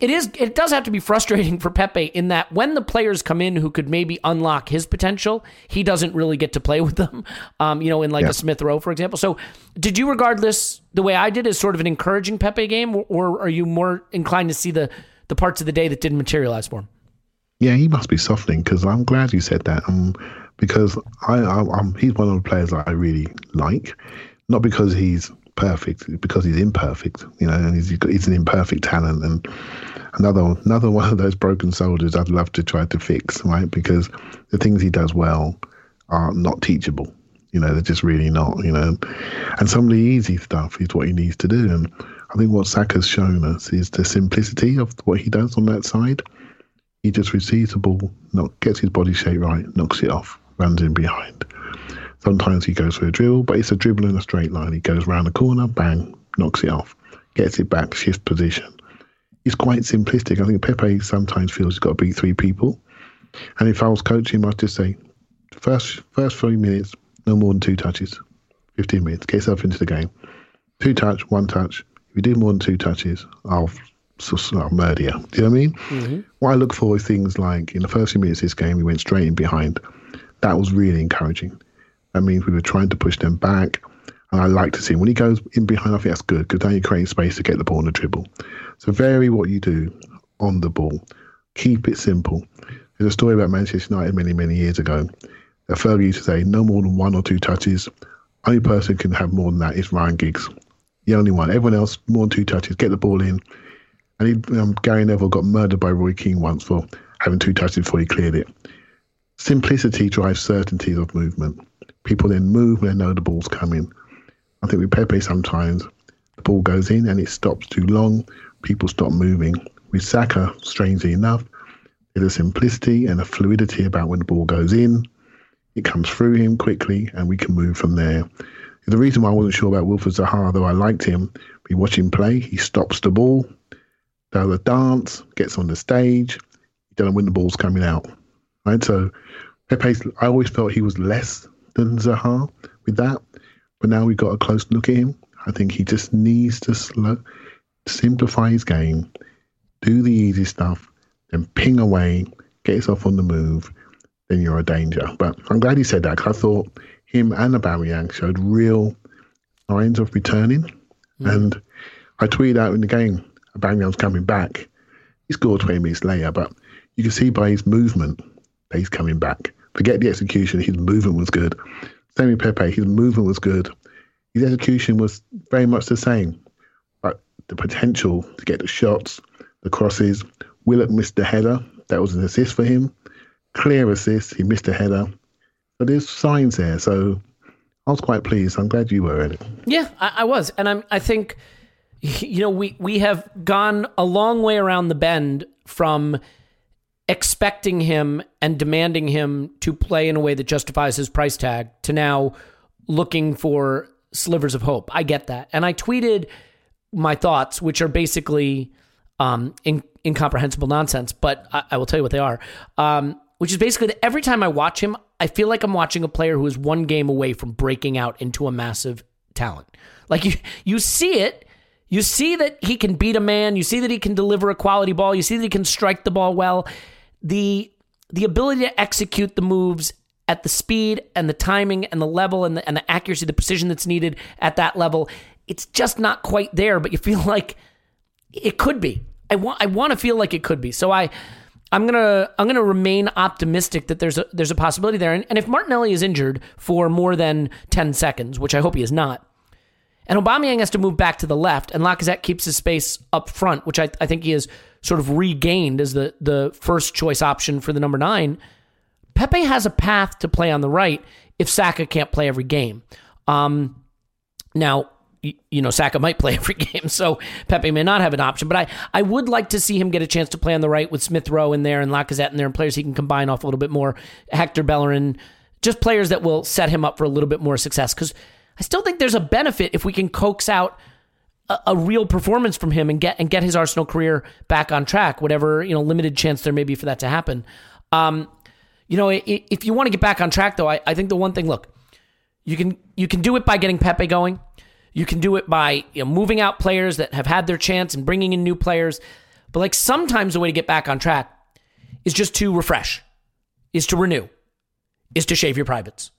It is. It does have to be frustrating for Pepe in that when the players come in who could maybe unlock his potential, he doesn't really get to play with them. Um, you know, in like Yeah. a Smith Rowe, for example. So, did you regard this the way I did as sort of an encouraging Pepe game, or, or are you more inclined to see the the parts of the day that didn't materialize for him? Yeah, he must be softening because I'm glad you said that. Um, because I, I, he's one of the players that I really like, not because he's perfect, because he's imperfect. You know, and he's he's an imperfect talent and another another one of those broken soldiers I'd love to try to fix, right? Because the things he does well are not teachable. You know, they're just really not. You know, and some of the easy stuff is what he needs to do. And I think what Saka's shown us is the simplicity of what he does on that side. He just receives the ball, knock, gets his body shape right, knocks it off, runs in behind. Sometimes he goes for a dribble, but it's a dribble in a straight line. He goes round the corner, bang, knocks it off, gets it back, shifts position. It's quite simplistic. I think Pepe sometimes feels he's got to beat three people. And if I was coaching him, I'd just say, first first three minutes, no more than two touches. 15 minutes, get yourself into the game. Two touch, one touch. If you do more than two touches, I'll, I'll murder you. Do you know what I mean? Mm-hmm. What I look for is things like in the first few minutes of this game, we went straight in behind. That was really encouraging. That means we were trying to push them back. And I like to see when he goes in behind, I think that's good because now you're creating space to get the ball on the dribble. So vary what you do on the ball. Keep it simple. There's a story about Manchester United many, many years ago. that Fergie used to say, no more than one or two touches. Only person can have more than that is Ryan Giggs. The only one. Everyone else, more than two touches, get the ball in. And he, um, Gary Neville got murdered by Roy Keane once for having two touches before he cleared it. Simplicity drives certainty of movement. People then move when they know the ball's coming. I think with Pepe sometimes the ball goes in and it stops too long. People stop moving. With Saka, strangely enough, there's a simplicity and a fluidity about when the ball goes in. It comes through him quickly and we can move from there. The reason why I wasn't sure about Wilfried Zaha, though I liked him, we watch him play. He stops the ball, does a dance, gets on the stage. You don't win the ball's coming out. Right? So Pepe, I always felt he was less than Zaha with that. But now we've got a close look at him. I think he just needs to slow, simplify his game, do the easy stuff, then ping away, get yourself on the move, then you're a danger. But I'm glad he said that because I thought him and Aubameyang showed real signs of returning. Mm. And I tweeted out in the game, Aubameyang's coming back. He scored 20 minutes later, but you can see by his movement that he's coming back. Forget the execution, his movement was good. Same with Pepe, his movement was good. His execution was very much the same. But the potential to get the shots, the crosses, Willock missed the header. That was an assist for him. Clear assist. He missed a header. So there's signs there. So I was quite pleased. I'm glad you were at it. Yeah, I, I was, and I'm. I think, you know, we we have gone a long way around the bend from expecting him and demanding him to play in a way that justifies his price tag to now looking for slivers of hope. I get that. And I tweeted my thoughts, which are basically um, in, incomprehensible nonsense, but I, I, will tell you what they are. Um, which is basically that every time I watch him, I feel like I'm watching a player who is one game away from breaking out into a massive talent. Like you, you see it. You see that he can beat a man. You see that he can deliver a quality ball. You see that he can strike the ball well. The the ability to execute the moves at the speed and the timing and the level and the, and the accuracy, the precision that's needed at that level, it's just not quite there. But you feel like it could be. I want I want to feel like it could be. So I I'm gonna I'm gonna remain optimistic that there's a there's a possibility there. And, and if Martinelli is injured for more than 10 seconds, which I hope he is not, and Aubameyang has to move back to the left, and Lacazette keeps his space up front, which I, I think he has sort of regained as the the first choice option for the number nine. Pepe has a path to play on the right if Saka can't play every game. Um, now, you know, Saka might play every game, so Pepe may not have an option. But I, I would like to see him get a chance to play on the right with Smith Rowe in there and Lacazette in there and players he can combine off a little bit more. Hector Bellerin, just players that will set him up for a little bit more success. Because I still think there's a benefit if we can coax out a, a, real performance from him and get and get his Arsenal career back on track. Whatever you know, limited chance there may be for that to happen. Um, you know, if you want to get back on track, though, I, I think the one thing, look, you can you can do it by getting Pepe going. You can do it by you know, moving out players that have had their chance and bringing in new players. But like sometimes the way to get back on track is just to refresh, is to renew, is to shave your privates.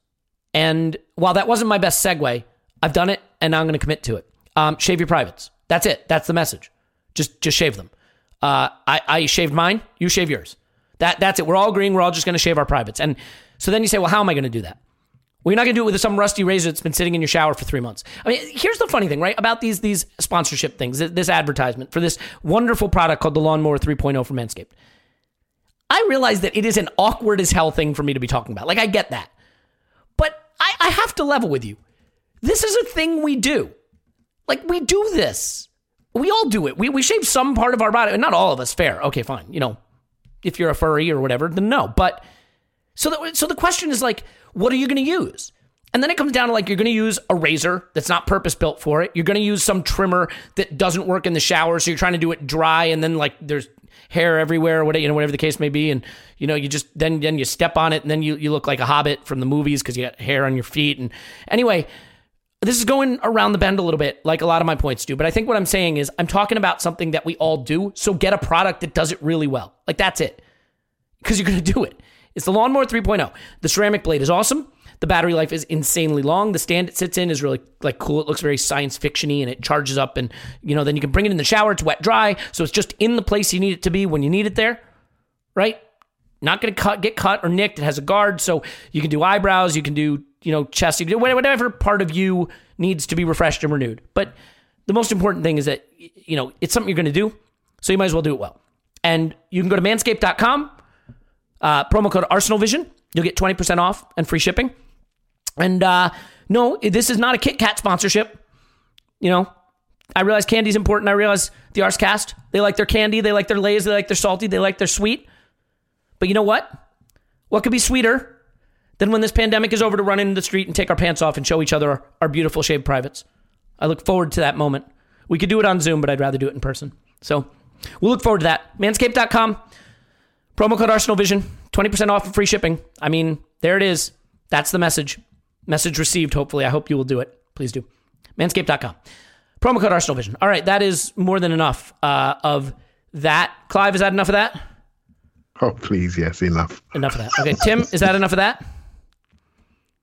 And while that wasn't my best segue, I've done it and I'm going to commit to it. Um, shave your privates. That's it. That's the message. Just just shave them. Uh, I, I shaved mine. You shave yours. That that's it. We're all agreeing. We're all just going to shave our privates. And so then you say, well, how am I going to do that? Well, you're not going to do it with some rusty razor that's been sitting in your shower for three months. I mean, here's the funny thing, right? About these these sponsorship things, this advertisement for this wonderful product called the Lawnmower 3.0 from Manscaped. I realize that it is an awkward as hell thing for me to be talking about. Like, I get that. But I, I have to level with you. This is a thing we do. Like, we do this. We all do it. We, we shave some part of our body. Not all of us, fair. Okay, fine. You know, if you're a furry or whatever, then no. But so so the question is like, what are you going to use? And then it comes down to like you're going to use a razor that's not purpose built for it. You're going to use some trimmer that doesn't work in the shower, so you're trying to do it dry, and then like there's hair everywhere, or whatever you know, whatever the case may be, and you know you just then then you step on it, and then you you look like a hobbit from the movies because you got hair on your feet. And anyway, this is going around the bend a little bit, like a lot of my points do. But I think what I'm saying is I'm talking about something that we all do. So get a product that does it really well. Like that's it, because you're going to do it. It's the Lawnmower 3.0. The ceramic blade is awesome. The battery life is insanely long. The stand it sits in is really like cool. It looks very science fictiony and it charges up and you know then you can bring it in the shower. It's wet dry, so it's just in the place you need it to be when you need it there, right? Not going to cut, get cut or nicked. It has a guard, so you can do eyebrows, you can do you know chest, you can do whatever part of you needs to be refreshed and renewed. But the most important thing is that you know it's something you're going to do, so you might as well do it well. And you can go to manscaped.com, uh, promo code Arsenal Vision. You'll get 20% off and free shipping. And uh, no, this is not a Kit Kat sponsorship. You know, I realize candy's important. I realize the Arscast, they like their candy, they like their lays, they like their salty, they like their sweet. But you know what? What could be sweeter than when this pandemic is over to run into the street and take our pants off and show each other our, beautiful shaved privates? I look forward to that moment. We could do it on Zoom, but I'd rather do it in person. So we'll look forward to that. Manscaped.com, promo code Arsenal Vision, 20% off and free shipping. I mean, there it is. That's the message. Message received, hopefully. I hope you will do it. Please do. Manscaped.com. Promo code Arsenal Vision. All right, that is more than enough uh, of that. Clive, is that enough of that? Oh, please, yes, enough. Enough of that. Okay, Tim, is that enough of that?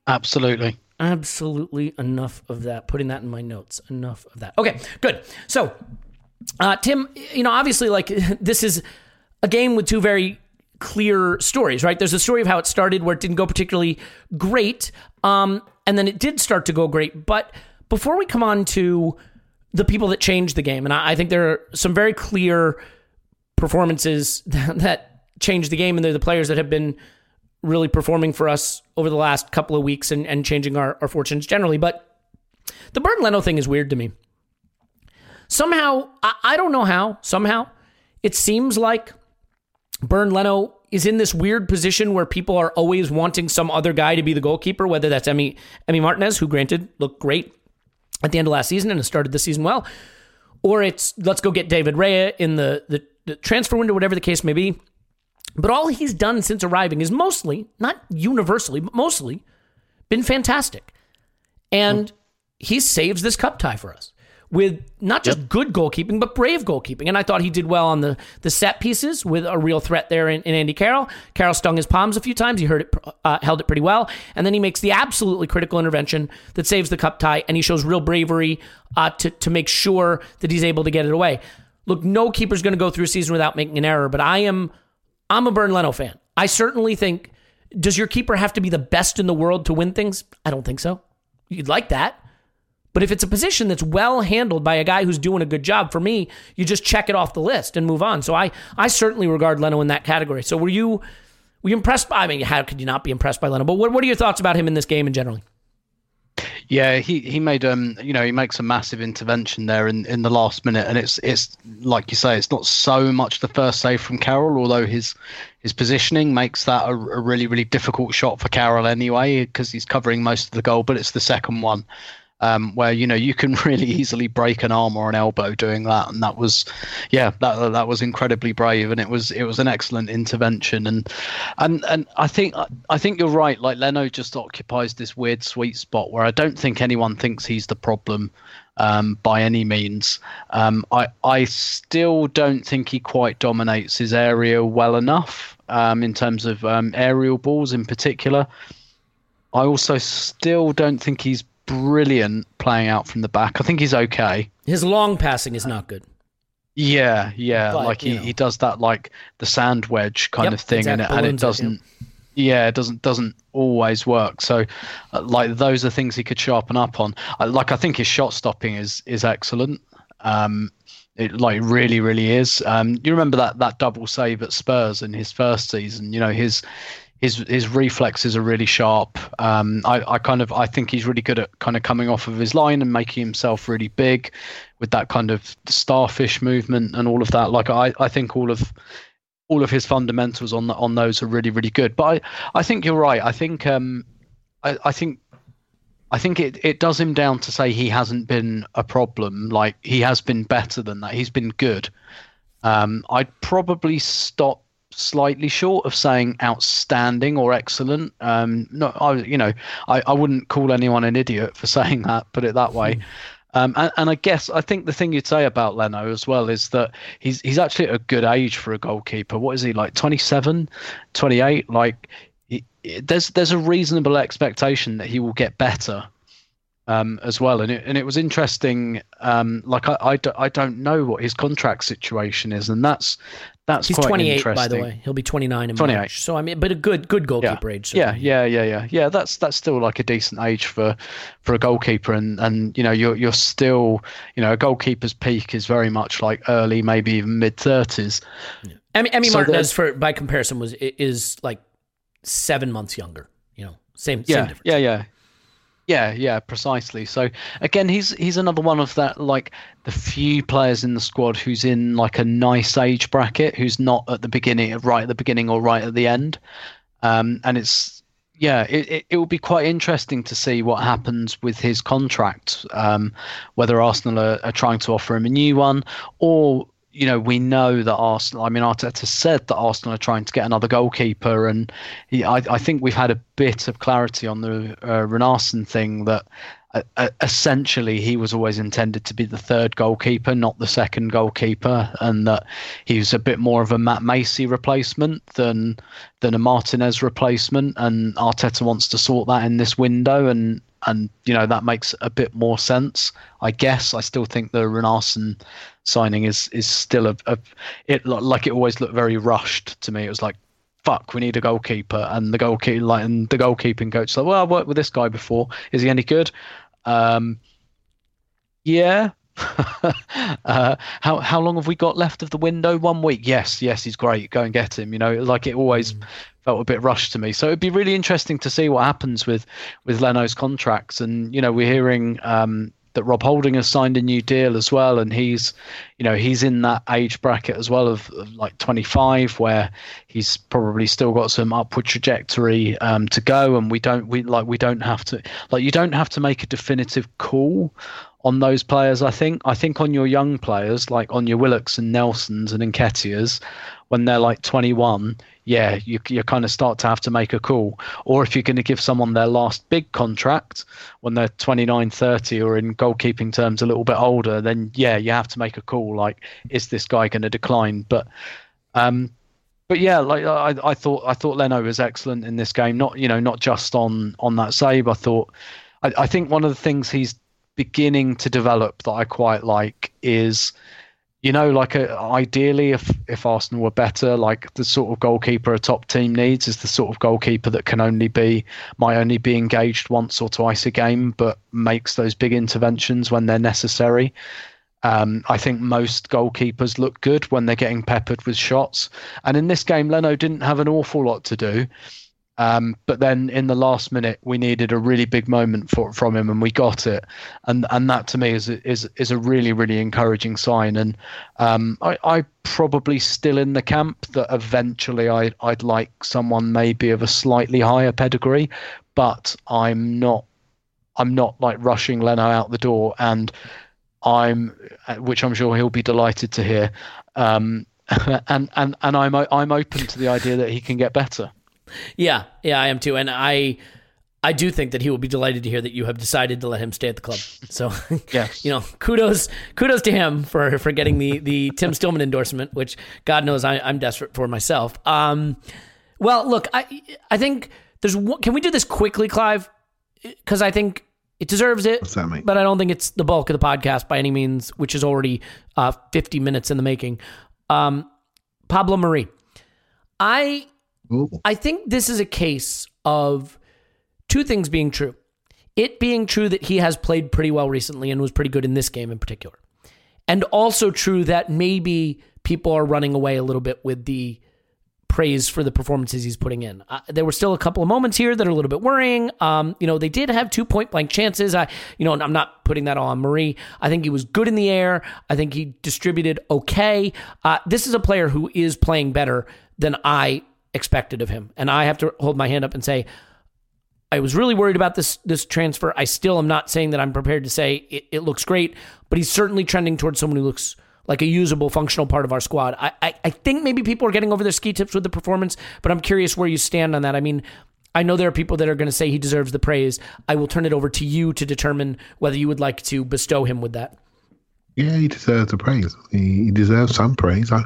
Absolutely. Absolutely enough of that. Putting that in my notes. Enough of that. Okay, good. So, uh, Tim, you know, obviously, like, this is a game with two very clear stories, right? There's a story of how it started where it didn't go particularly great, um, and then it did start to go great. But before we come on to the people that changed the game, and I, I think there are some very clear performances that, that changed the game, and they're the players that have been really performing for us over the last couple of weeks and, and changing our, our fortunes generally. But the Bernd Leno thing is weird to me. Somehow, I, I don't know how, somehow, it seems like Bernd Leno is in this weird position where people are always wanting some other guy to be the goalkeeper, whether that's Emmy Emi Martinez, who granted looked great at the end of last season and has started the season well, or it's let's go get David Raya in the, the, the transfer window, whatever the case may be. But all he's done since arriving is mostly, not universally, but mostly, been fantastic. And he saves this cup tie for us with not just good goalkeeping, but brave goalkeeping. And I thought he did well on the, the set pieces with a real threat there in, in Andy Carroll. Carroll stung his palms a few times. He heard it, uh, held it pretty well. And then he makes the absolutely critical intervention that saves the cup tie. And he shows real bravery uh, to, to make sure that he's able to get it away. Look, no keeper's going to go through a season without making an error, but I am, I'm a Bernd Leno fan. I certainly think, does your keeper have to be the best in the world to win things? I don't think so. You'd like that. But if it's a position that's well handled by a guy who's doing a good job, for me, you just check it off the list and move on. So I, I certainly regard Leno in that category. So were you, were you impressed by? I mean, how could you not be impressed by Leno? But what, what are your thoughts about him in this game in general? Yeah, he, he made um you know he makes a massive intervention there in, in the last minute, and it's it's like you say, it's not so much the first save from Carroll, although his his positioning makes that a, a really really difficult shot for Carroll anyway because he's covering most of the goal, but it's the second one um, where you know you can really easily break an arm or an elbow doing that, and that was, yeah, that that was incredibly brave, and it was it was an excellent intervention, and and and I think I think you're right. Like Leno just occupies this weird sweet spot where I don't think anyone thinks he's the problem. Um, by any means. Um, I I still don't think he quite dominates his area well enough um, in terms of um, aerial balls in particular. I also still don't think he's brilliant playing out from the back. I think he's okay. His long passing is not good. Yeah, yeah, But, like you he, know. he does that like the sand wedge kind Yep, of thing, and it, and it, doesn't. Yeah, it doesn't doesn't always work. So, uh, like those are things he could sharpen up on. I, like I think his shot stopping is is excellent. Um, it like really really is. Um, you remember that that double save at Spurs in his first season? You know his his his reflexes are really sharp. Um, I, I kind of I think he's really good at kind of coming off of his line and making himself really big with that kind of starfish movement and all of that. Like I, I think all of all of his fundamentals on the, on those are really really good. But I, I think you're right. I think um I, I think I think it, it does him down to say he hasn't been a problem. Like he has been better than that. He's been good. Um, I'd probably stop slightly short of saying outstanding or excellent. Um, no, I you know I, I wouldn't call anyone an idiot for saying that. Put it that way. Um, and, and I guess I think the thing you'd say about Leno as well is that he's he's actually at a good age for a goalkeeper. What is he like 27, 28? Like he, there's there's a reasonable expectation that he will get better um, as well. And it, and it was interesting. Um, like I, I, do, I don't know what his contract situation is, and that's that's He's quite 28, interesting. by the way. He'll be 29 in 28. March. So I mean, but a good good Yeah, goalkeeper age. yeah, certainly. yeah, yeah, yeah, yeah. That's that's still like a decent age for for a goalkeeper, and and you know you're you're still you know a goalkeeper's peak is very much like early, maybe even mid thirties. Emi, Emi So Martinez, for by comparison, was is like seven months younger. You know, same same yeah, difference. yeah, yeah, yeah, yeah, precisely. So again, he's he's another one of that like the few players in the squad who's in like a nice age bracket, who's not at the beginning, right at the beginning or right at the end. Um, and it's yeah, it, it, it will be quite interesting to see what happens with his contract. Um, whether Arsenal are, are trying to offer him a new one, or you know, we know that Arsenal. I mean, Arteta said that Arsenal are trying to get another goalkeeper, and he, I, I think we've had a bit of clarity on the uh, Runarsson thing that uh, uh, essentially he was always intended to be the third goalkeeper, not the second goalkeeper, and that he was a bit more of a Matt Macey replacement than than a Martinez replacement, and Arteta wants to sort that in this window, and and you know that makes a bit more sense. I guess I still think the Runarsson signing is is still a, a it like it always looked very rushed to me. It was like fuck, we need a goalkeeper, and the goalkeeper like and the goalkeeping coach like, well, I worked with this guy before. Is he any good? Um, yeah. uh, how how long have we got left of the window? One week. Yes, yes, he's great. Go and get him. You know, like it always felt a bit rushed to me. So it'd be really interesting to see what happens with with Leno's contracts. And you know, we're hearing um, that Rob Holding has signed a new deal as well, and he's, you know, he's in that age bracket as well of, of like 25, where he's probably still got some upward trajectory um, to go, and we don't we like we don't have to like you don't have to make a definitive call on those players. I think I think on your young players like on your Willocks and Nelsons and Nketiahs, when they're like 21, yeah, you you kind of start to have to make a call. Or if you're going to give someone their last big contract when they're 29, 30, or in goalkeeping terms a little bit older, then yeah, you have to make a call. Like, is this guy going to decline? But um, but yeah, like I, I thought I thought Leno was excellent in this game. Not you know not just on on that save. I thought I, I think one of the things he's beginning to develop that I quite like is you know, like a, ideally, if if Arsenal were better, like the sort of goalkeeper a top team needs is the sort of goalkeeper that can only be might only be engaged once or twice a game, but makes those big interventions when they're necessary. Um, I think most goalkeepers look good when they're getting peppered with shots, and in this game, Leno didn't have an awful lot to do. Um, but then in the last minute, we needed a really big moment for, from him, and we got it. And and that to me is is is a really really encouraging sign. And um, I I probably still in the camp that eventually I I'd like someone maybe of a slightly higher pedigree, but I'm not I'm not like rushing Leno out the door, and I'm which I'm sure he'll be delighted to hear. Um, and and and I'm I'm open to the idea that he can get better. Yeah, yeah, I am too, and I. I do think that he will be delighted to hear that you have decided to let him stay at the club. So, yeah, you know, kudos, kudos to him for for getting the the Tim Stillman endorsement, which God knows I, am desperate for myself. Um, well, look, I I think there's one, can we do this quickly, Clive? Because I think it deserves it. What's that mean? But I don't think it's the bulk of the podcast by any means, which is already uh, 50 minutes in the making. Um, Pablo Mari, I Ooh. I think this is a case of two things being true. It being true that he has played pretty well recently and was pretty good in this game in particular. And also true that maybe people are running away a little bit with the praise for the performances he's putting in. Uh, there were still a couple of moments here that are a little bit worrying. Um, you know, they did have two point blank chances. I, you know, I'm not putting that on Mari. I think he was good in the air. I think he distributed okay. Uh, this is a player who is playing better than I expected of him. And I have to hold my hand up and say, I was really worried about this this transfer. I still am not saying that I'm prepared to say it, it looks great, but he's certainly trending towards someone who looks like a usable, functional part of our squad. I, I, I think maybe people are getting over their ski tips with the performance, but I'm curious where you stand on that. I mean, I know there are people that are going to say he deserves the praise. I will turn it over to you to determine whether you would like to bestow him with that. Yeah, he deserves the praise. He, he deserves some praise. I,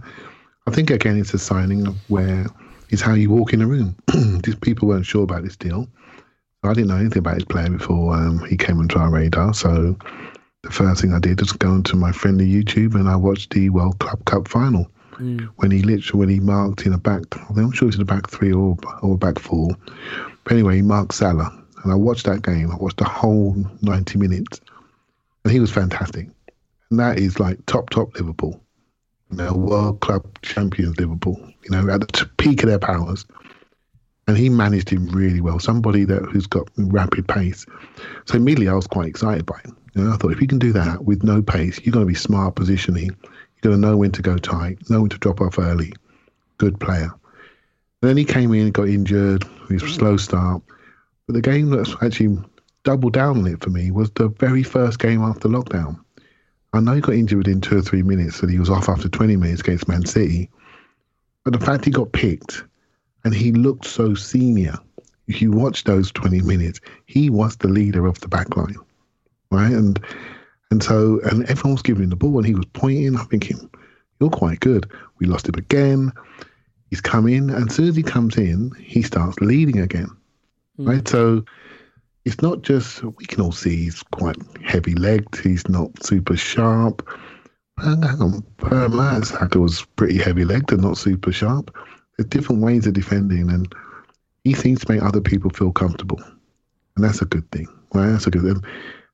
I think again, it's a signing of where is how you walk in a room. These people weren't sure about this deal. I didn't know anything about his player before um, he came onto our radar. So the first thing I did was go onto my friendly YouTube and I watched the World Club Cup final mm. when he literally when he marked in a back. I'm sure it was in the back three or or back four. But anyway, he marked Salah, and I watched that game. I watched the whole 90 minutes, and he was fantastic. And that is like top top Liverpool you know, World Club champions Liverpool, you know, at the peak of their powers. And he managed him really well. Somebody that who's got rapid pace. So immediately I was quite excited by him. You know, I thought if you can do that with no pace, you're going to be smart positioning. You're going to know when to go tight, know when to drop off early. Good player. then he came in got injured. His slow start. But the game that's actually doubled down on it for me was the very first game after lockdown. I know he got injured within two or three minutes and he was off after 20 minutes against Man City. But the fact he got picked and he looked so senior, if you watch those 20 minutes, he was the leader of the backline, right? And and so, and everyone was giving him the ball and he was pointing. I'm thinking, you're quite good. We lost him again. He's come in, and as soon as he comes in, he starts leading again, mm. right? So it's not just we can all see he's quite heavy legged. He's not super sharp. Hang on, Per Mertesacker was pretty heavy legged and not super sharp. There's different ways of defending, and he seems to make other people feel comfortable, and that's a good thing. Right? That's a good thing.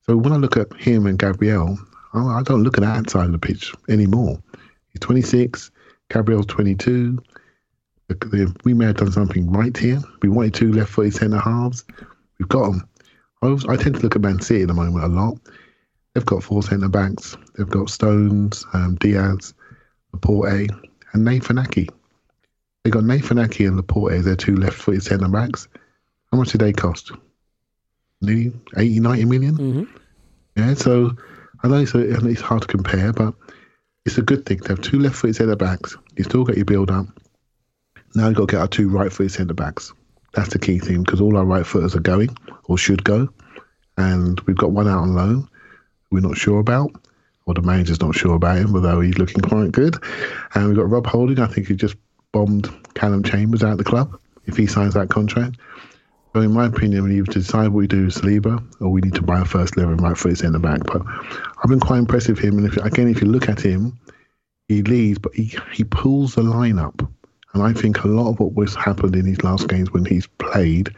So when I look at him and Gabriel, I don't look at that side of the pitch anymore. He's 26, Gabriel's 22. We may have done something right here. We wanted two left-footed centre halves. We've got them. I, was, I tend to look at Man City at the moment a lot. they've got four centre backs. They've got Stones, um, Dias, Laporte, and Nathan Ake. They got Nathan Ake and Laporte as their two left-footed centre backs. How much did they cost? Nearly 80, 90 million? Yeah, so I know it's, a, it's hard to compare, but it's a good thing to have two left-footed centre backs. You still get your build-up. Now you've got to get our two right-footed centre backs. That's the key thing because all our right footers are going or should go, and we've got one out on loan. We're not sure about, or the manager's not sure about him, although he's looking quite good. And we've got Rob Holding. I think he just bombed Calum Chambers out of the club if he signs that contract. So in my opinion, we need to decide what we do with Saliba, or we need to buy a first level right foot centre back. But I've been quite impressed with him. And if, again, if you look at him, he leads, but he, he pulls the line up. And I think a lot of what was happened in his last games when he's played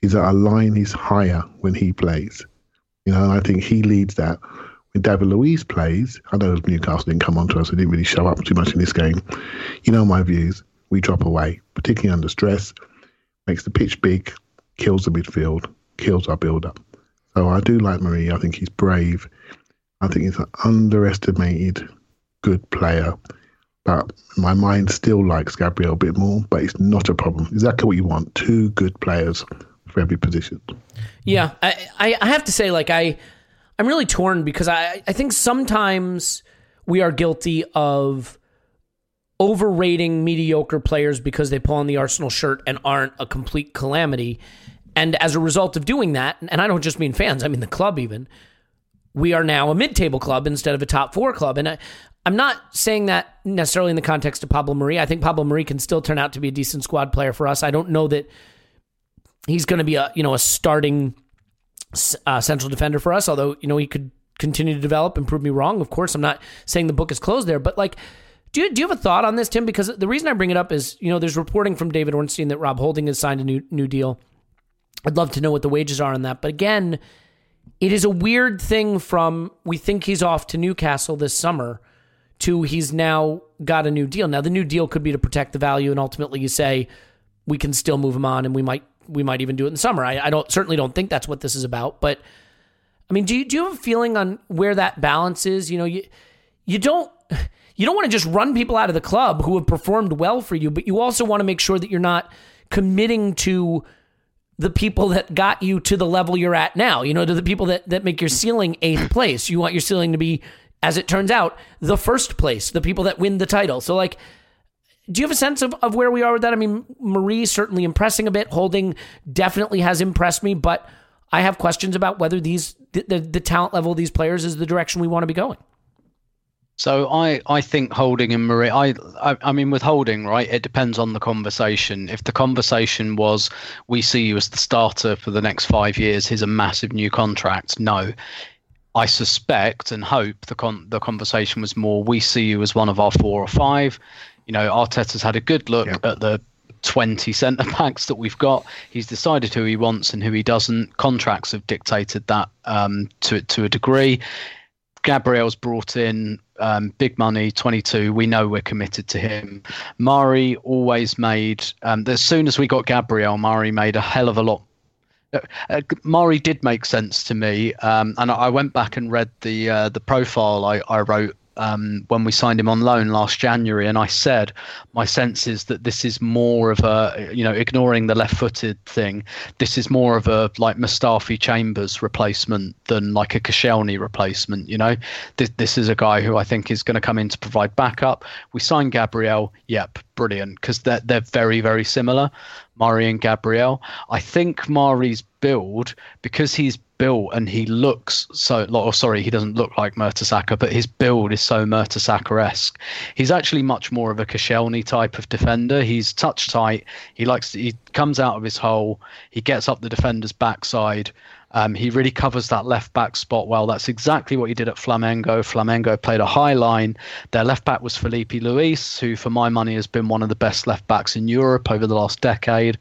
is that our line is higher when he plays. You know, and I think he leads that. When David Luiz plays, I know Newcastle didn't come onto us, they didn't really show up too much in this game. You know my views. We drop away, particularly under stress, makes the pitch big, kills the midfield, kills our build up. So I do like Mari. I think he's brave. I think he's an underestimated good player. But my mind still likes Gabriel a bit more, but it's not a problem. Exactly what you want. Two good players for every position. Yeah, I, I, have to say, like I, I'm really torn because I, I think sometimes we are guilty of overrating mediocre players because they pull on the Arsenal shirt and aren't a complete calamity. And as a result of doing that, and I don't just mean fans, I mean the club even, we are now a mid-table club instead of a top four club. And I, I'm not saying that necessarily in the context of Pablo Mari. I think Pablo Mari can still turn out to be a decent squad player for us. I don't know that he's going to be a you know a starting uh, central defender for us. Although you know he could continue to develop and prove me wrong. Of course, I'm not saying the book is closed there, but like. Do you, do you have a thought on this, Tim? Because the reason I bring it up is, you know, there's reporting from David Ornstein that Rob Holding has signed a new new deal. I'd love to know what the wages are on that. But again, it is a weird thing from we think he's off to Newcastle this summer to he's now got a new deal. Now the new deal could be to protect the value, and ultimately you say we can still move him on, and we might we might even do it in the summer. I, I don't certainly don't think that's what this is about, but I mean, do you do you have a feeling on where that balance is? You know, you you don't you don't want to just run people out of the club who have performed well for you, but you also want to make sure that you're not committing to the people that got you to the level you're at now. You know, to the people that that make your ceiling eighth place. You want your ceiling to be, as it turns out, the first place. The people that win the title. So like. Do you have a sense of, of where we are with that? I mean, Mari certainly impressing a bit. Holding definitely has impressed me, but I have questions about whether these the, the, the talent level of these players is the direction we want to be going. So I, I think Holding and Mari, I, I, I mean with Holding, right? It depends on the conversation. If the conversation was, we see you as the starter for the next five years, here's a massive new contract. No, I suspect and hope the con- the conversation was more, we see you as one of our four or five. You know, Arteta's had a good look Yeah. at the 20 centre backs that we've got. He's decided who he wants and who he doesn't. Contracts have dictated that um, to to a degree. Gabriel's brought in um, big money, 22. We know we're committed to him. Mari always made, um, as soon as we got Gabriel, Mari made a hell of a lot. Uh, uh, Mari did make sense to me, um, and I went back and read the uh, the profile I, I wrote um, when we signed him on loan last January, and I said my sense is that this is more of a, you know, ignoring the left-footed thing, this is more of a like Mustafi Chambers replacement than like a Koscielny replacement. You know, this this is a guy who I think is going to come in to provide backup. We signed Gabriel, yep, brilliant, because they're they're very very similar. Mari and Gabriel. I think Mari's build because he's built and he looks so or oh, sorry he doesn't look like Mertesacker but his build is so Mertesacker-esque he's actually much more of a Koscielny type of defender. He's touch tight. He likes he comes out of his hole. He gets up the defender's backside um, he really covers that left back spot well. That's exactly what he did at Flamengo. Flamengo played a high line. Their left back was Filipe Luis, who, for my money, has been one of the best left backs in Europe over the last decade.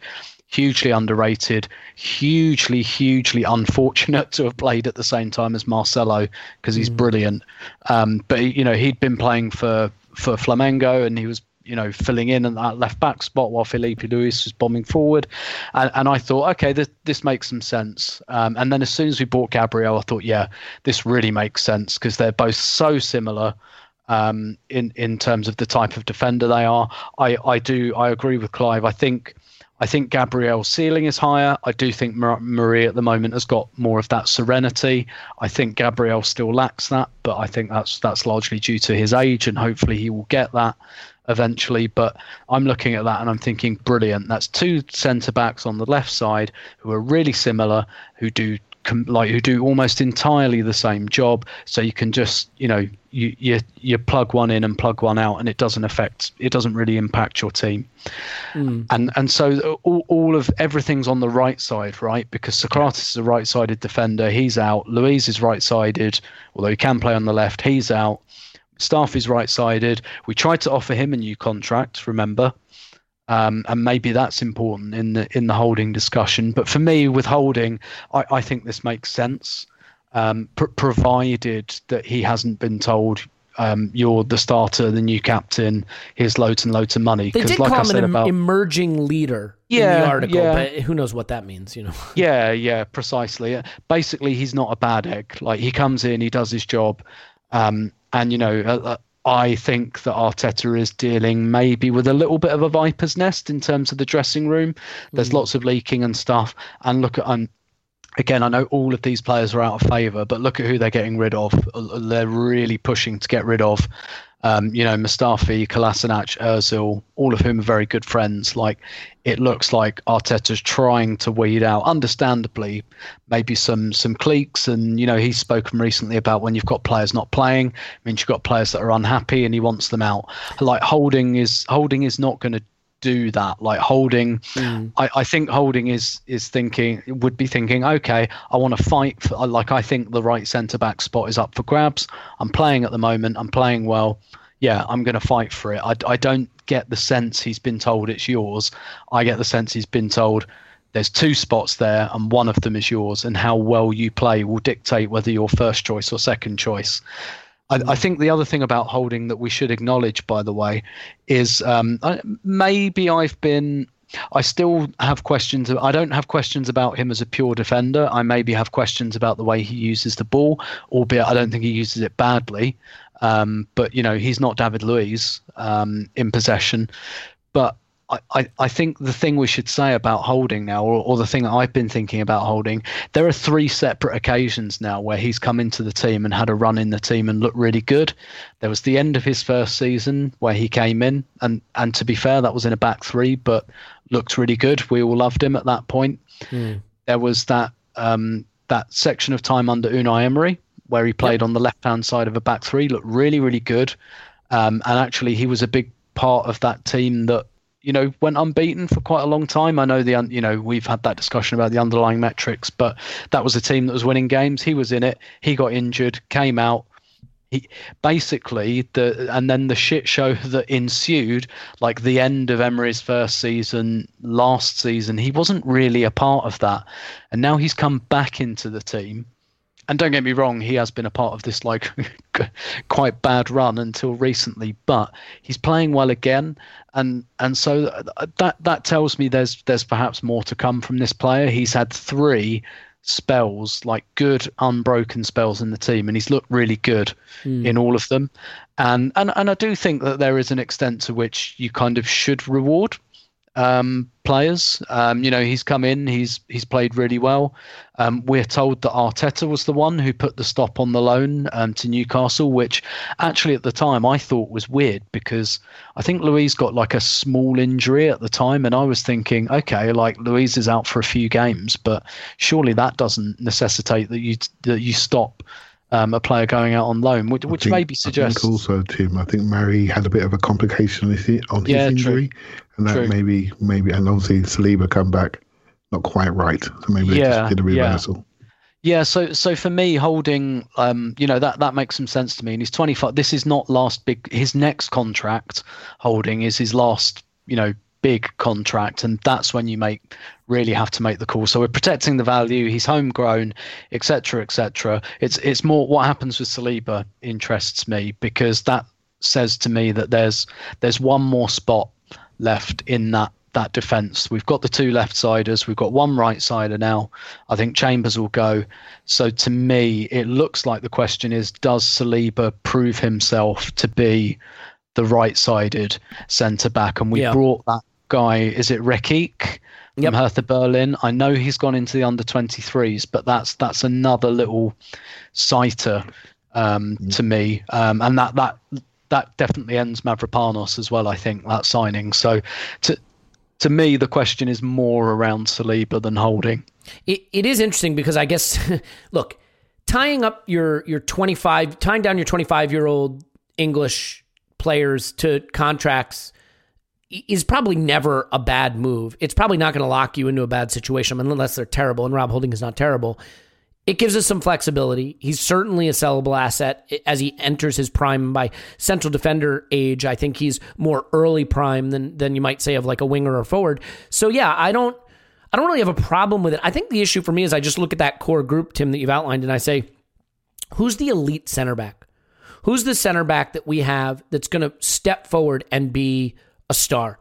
Hugely underrated, hugely, hugely unfortunate to have played at the same time as Marcelo because he's brilliant. Um, but you know he'd been playing for for Flamengo and he was you know, filling in at that left back spot while Filipe Luis was bombing forward. And, and I thought, okay, this, this makes some sense. Um, and then as soon as we bought Gabriel, I thought, yeah, this really makes sense because they're both so similar. Um, in in terms of the type of defender they are, I, I do I agree with Clive. I think I think Gabriel's ceiling is higher. I do think Mari at the moment has got more of that serenity. I think Gabriel still lacks that, but I think that's that's largely due to his age, and hopefully he will get that eventually. But I'm looking at that and I'm thinking, brilliant. That's two centre backs on the left side who are really similar, who do like who do almost entirely the same job. So you can just you know you you you plug one in and plug one out, and it doesn't affect it doesn't really impact your team. Mm. And and so all, all of everything's on the right side, right? Because Sokratis is a right-sided defender, he's out. Luiz is right-sided, although he can play on the left. He's out. Staff is right-sided. We tried to offer him a new contract. Remember, um, and maybe that's important in the in the holding discussion. But for me, with holding, I, I think this makes sense, um, pr- provided that he hasn't been told um, you're the starter, the new captain. Here's loads and loads of money. They did like call him an about, emerging leader yeah, in the article, yeah. but who knows what that means, you know? Yeah, yeah, precisely. Basically, he's not a bad egg. Like he comes in, he does his job, um, and you know, uh, uh I think that Arteta is dealing maybe with a little bit of a viper's nest in terms of the dressing room. There's mm. lots of leaking and stuff. And look at, um, again, I know all of these players are out of favour, but look at who they're getting rid of. They're really pushing to get rid of um, you know, Mustafi, Kolasinac, Ozil, all of whom are very good friends. Like, it looks like Arteta's trying to weed out, understandably, maybe some some cliques. And you know, he's spoken recently about when you've got players not playing, means you've got players that are unhappy, and he wants them out. Like Holding is Holding is not going to do that like holding. Mm. I, I think holding is is thinking would be thinking okay i want to fight for like i think the right centre back spot is up for grabs. I'm playing at the moment i'm playing well. Yeah i'm going to fight for it. I, I don't get the sense he's been told it's yours. I get the sense he's been told there's two spots there and one of them is yours and how well you play will dictate whether you're first choice or second choice I, I, think the other thing about holding that we should acknowledge, by the way, is um, maybe I've been. I still have questions. I don't have questions about him as a pure defender. I maybe have questions about the way he uses the ball, albeit I don't think he uses it badly. Um, but you know, he's not David Luiz um, in possession. But I, I think the thing we should say about holding now, or, or the thing that I've been thinking about holding, there are three separate occasions now where he's come into the team and had a run in the team and looked really good. There was the end of his first season where he came in, and, and to be fair, that was in a back three, but looked really good. We all loved him at that point. Mm. There was that um, that section of time under Unai Emery where he played yep. on the left hand side of a back three, looked really, really good. Um, and actually, he was a big part of that team that you know, went unbeaten for quite a long time. I know the, you know, we've had that discussion about the underlying metrics, but that was a team that was winning games. He was in it. He got injured, came out. He basically the and then the shit show that ensued, like the end of Emery's first season, last season, he wasn't really a part of that, and now he's come back into the team and don't get me wrong, he has been a part of this like quite bad run until recently, but he's playing well again, and and so that that tells me there's there's perhaps more to come from this player. He's had three spells, like good unbroken spells in the team, and he's looked really good mm. in all of them. And and and I do think that there is an extent to which you kind of should reward um, players. Um, you know, he's come in, he's he's played really well. Um, we're told that Arteta was the one who put the stop on the loan um, to Newcastle, which actually at the time I thought was weird because I think Luiz got like a small injury at the time, and I was thinking, okay, like Luiz is out for a few games, but surely that doesn't necessitate that you that you stop. Um, a player going out on loan, which, which think, maybe suggests. I think also, Tim, I think Mari had a bit of a complication on his, on his yeah, injury, true and that True. maybe maybe and obviously Saliba come back not quite right, so maybe yeah, they just did a reversal. Yeah. Yeah, so so for me, holding, um, you know, that that makes some sense to me. And he's 25. This is not last big. His next contract, holding, is his last, you know, big contract, and that's when you make really have to make the call. So we're protecting the value. He's homegrown, etc., etc. It's it's more what happens with Saliba interests me because that says to me that there's there's one more spot left in that that defence. We've got the two left siders, we've got one right sider now. I think Chambers will go. So to me, it looks like the question is does Saliba prove himself to be the right sided centre back? And we Yeah. brought that guy, is it Rekik? From Yep. Hertha Berlin. I know he's gone into the under 23s, but that's that's another little sighter um, to me, um, and that that that definitely ends Mavropanos as well. I think that signing. So, to to me, the question is more around Saliba than Holding. It, it is interesting because I guess, look, tying up your your 25, tying down your 25 year old English players to contracts is probably never a bad move. It's probably not going to lock you into a bad situation unless they're terrible. And Rob Holding is not terrible. It gives us some flexibility. He's certainly a sellable asset as he enters his prime. By central defender age, I think he's more early prime than than you might say of like a winger or forward. So yeah, I don't I don't really have a problem with it. I think the issue for me is I just look at that core group, Tim, that you've outlined, and I say, who's the elite center back? Who's the center back that we have that's going to step forward and be a star?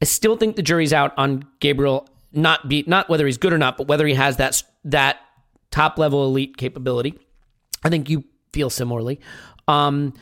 I still think the jury's out on Gabriel. Not be not whether he's good or not, but whether he has that that top level elite capability. I think you feel similarly. Um,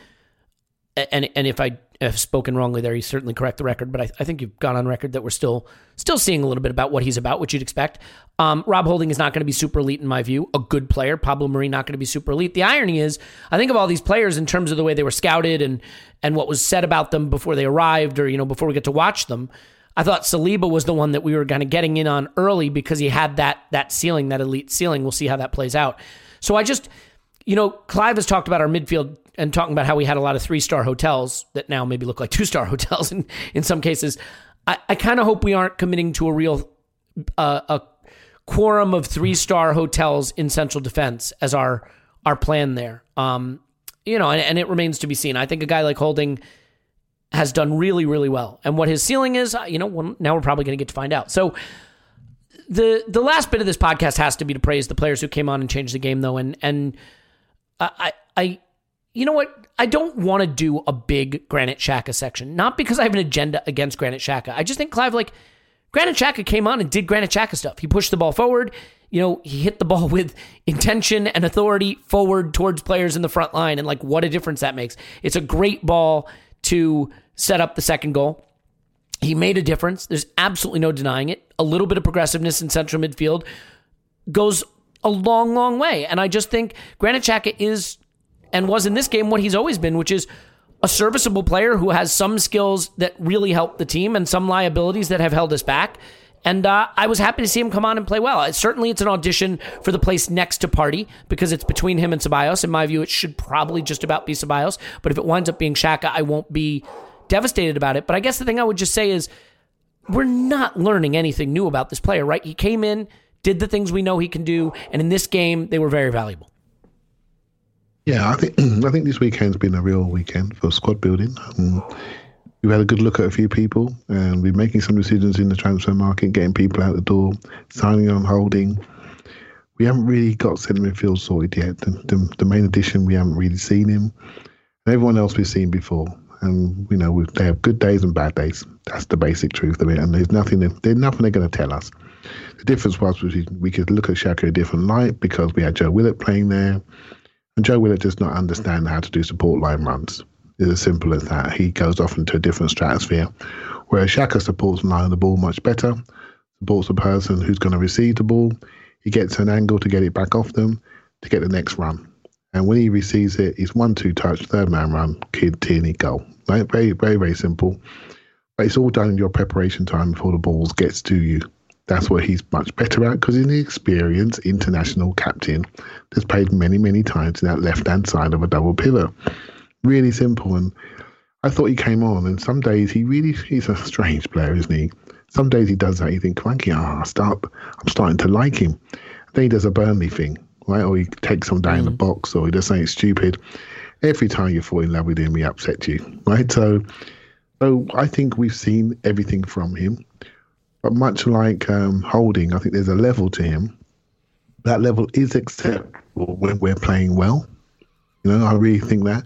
and and if I have spoken wrongly there, you certainly correct the record. But I, I think you've gone on record that we're still still seeing a little bit about what he's about, which you'd expect. Um, Rob Holding is not going to be super elite in my view. A good player, Pablo Mari not going to be super elite. The irony is, I think of all these players in terms of the way they were scouted and and what was said about them before they arrived, or you know before we get to watch them. I thought Saliba was the one that we were kind of getting in on early because he had that that ceiling, that elite ceiling. We'll see how that plays out. So I just you know, Clive has talked about our midfield and talking about how we had a lot of three star hotels that now maybe look like two star hotels in, in some cases. I, I kind of hope we aren't committing to a real uh, a quorum of three star hotels in central defense as our our plan there. Um, you know, and, and it remains to be seen. I think a guy like Holding has done really, really well, and what his ceiling is, you know, now we're probably going to get to find out. So the the last bit of this podcast has to be to praise the players who came on and changed the game, though, and and I, I, you know what? I don't want to do a big Granit Xhaka section, not because I have an agenda against Granit Xhaka. I just think Clive, like, Granit Xhaka came on and did Granit Xhaka stuff. He pushed the ball forward. You know, he hit the ball with intention and authority forward towards players in the front line, and like, what a difference that makes. It's a great ball to set up the second goal. He made a difference. There's absolutely no denying it. A little bit of progressiveness in central midfield goes a long, long way. And I just think Granit Xhaka is and was in this game what he's always been, which is a serviceable player who has some skills that really help the team and some liabilities that have held us back. And uh, I was happy to see him come on and play well. It, certainly, it's an audition for the place next to Partey because it's between him and Ceballos. In my view, it should probably just about be Ceballos. But if it winds up being Xhaka, I won't be devastated about it. But I guess the thing I would just say is we're not learning anything new about this player, right? He came in, did the things we know he can do, and in this game, they were very valuable. Yeah, I think I think this weekend's been a real weekend for squad building. Um, we've had a good look at a few people, and we're making some decisions in the transfer market, getting people out the door, signing on, holding. We haven't really got centre midfield sorted yet. The, the, the main addition, we haven't really seen him. Everyone else we've seen before, and you know they have good days and bad days. That's the basic truth of it. And there's nothing there's nothing they're going to tell us. The difference was we, we could look at Xhaka a different light because we had Joe Willock playing there. And Joe Willock does not understand how to do support line runs. It's as simple as that. He goes off into a different stratosphere. Whereas Xhaka supports line the ball much better, supports the person who's going to receive the ball. He gets an angle to get it back off them to get the next run. And when he receives it, he's one two touch, third man run, kid, Tierney, goal. Right? Very, very, very simple. But it's all done in your preparation time before the ball gets to you. That's what he's much better at because he's an experienced international captain that's played many, many times in that left hand side of a double pivot. Really simple. And I thought he came on, and some days he really he's a strange player, isn't he? Some days he does that, you think, cranky, ah, start, I'm starting to like him. Then he does a Burnley thing, right? Or he takes them down the box, or he does something stupid. Every time you fall in love with him, he upsets you, right? So, so I think we've seen everything from him. But much like um, Holding, I think there's a level to him. That level is acceptable when we're playing well. You know, I really think that.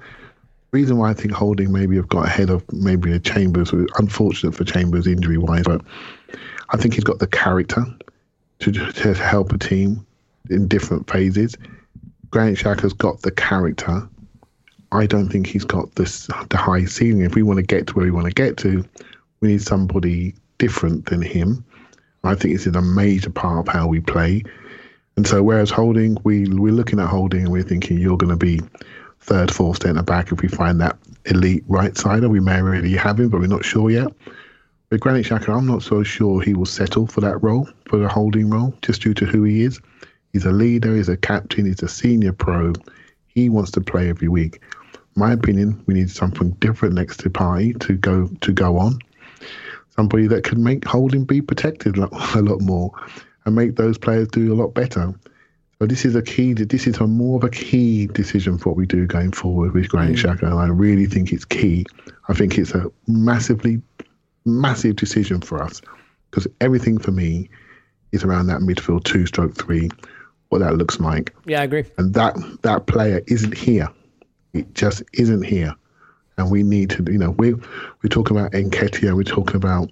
reason why I think Holding maybe have got ahead of maybe the Chambers, unfortunate for Chambers injury wise, but I think he's got the character to, to help a team in different phases. Granit Xhaka's got the character. I don't think he's got this the high ceiling. If we want to get to where we want to get to, we need somebody different than him. I think it's in a major part of how we play. And so, whereas holding, we we're looking at holding and we're thinking you're going to be third, fourth centre back if we find that elite right sider. We may already have him, but we're not sure yet. With Granit Xhaka, I'm not so sure he will settle for that role, for the holding role, just due to who he is. He's a leader, he's a captain, he's a senior pro. He wants to play every week. My opinion, we need something different next to Partey to go to go on. Somebody that can make holding be protected a lot, more and make those players do a lot better. So this is a key. This is a more of a key decision for what we do going forward with Granit mm. Xhaka, and I really think it's key. I think it's a massively, massive decision for us because everything for me is around that midfield two stroke three, what that looks like. Yeah, I agree. And that that player isn't here. It just isn't here. And we need to, you know, we we're talking about Nketiah, we're talking about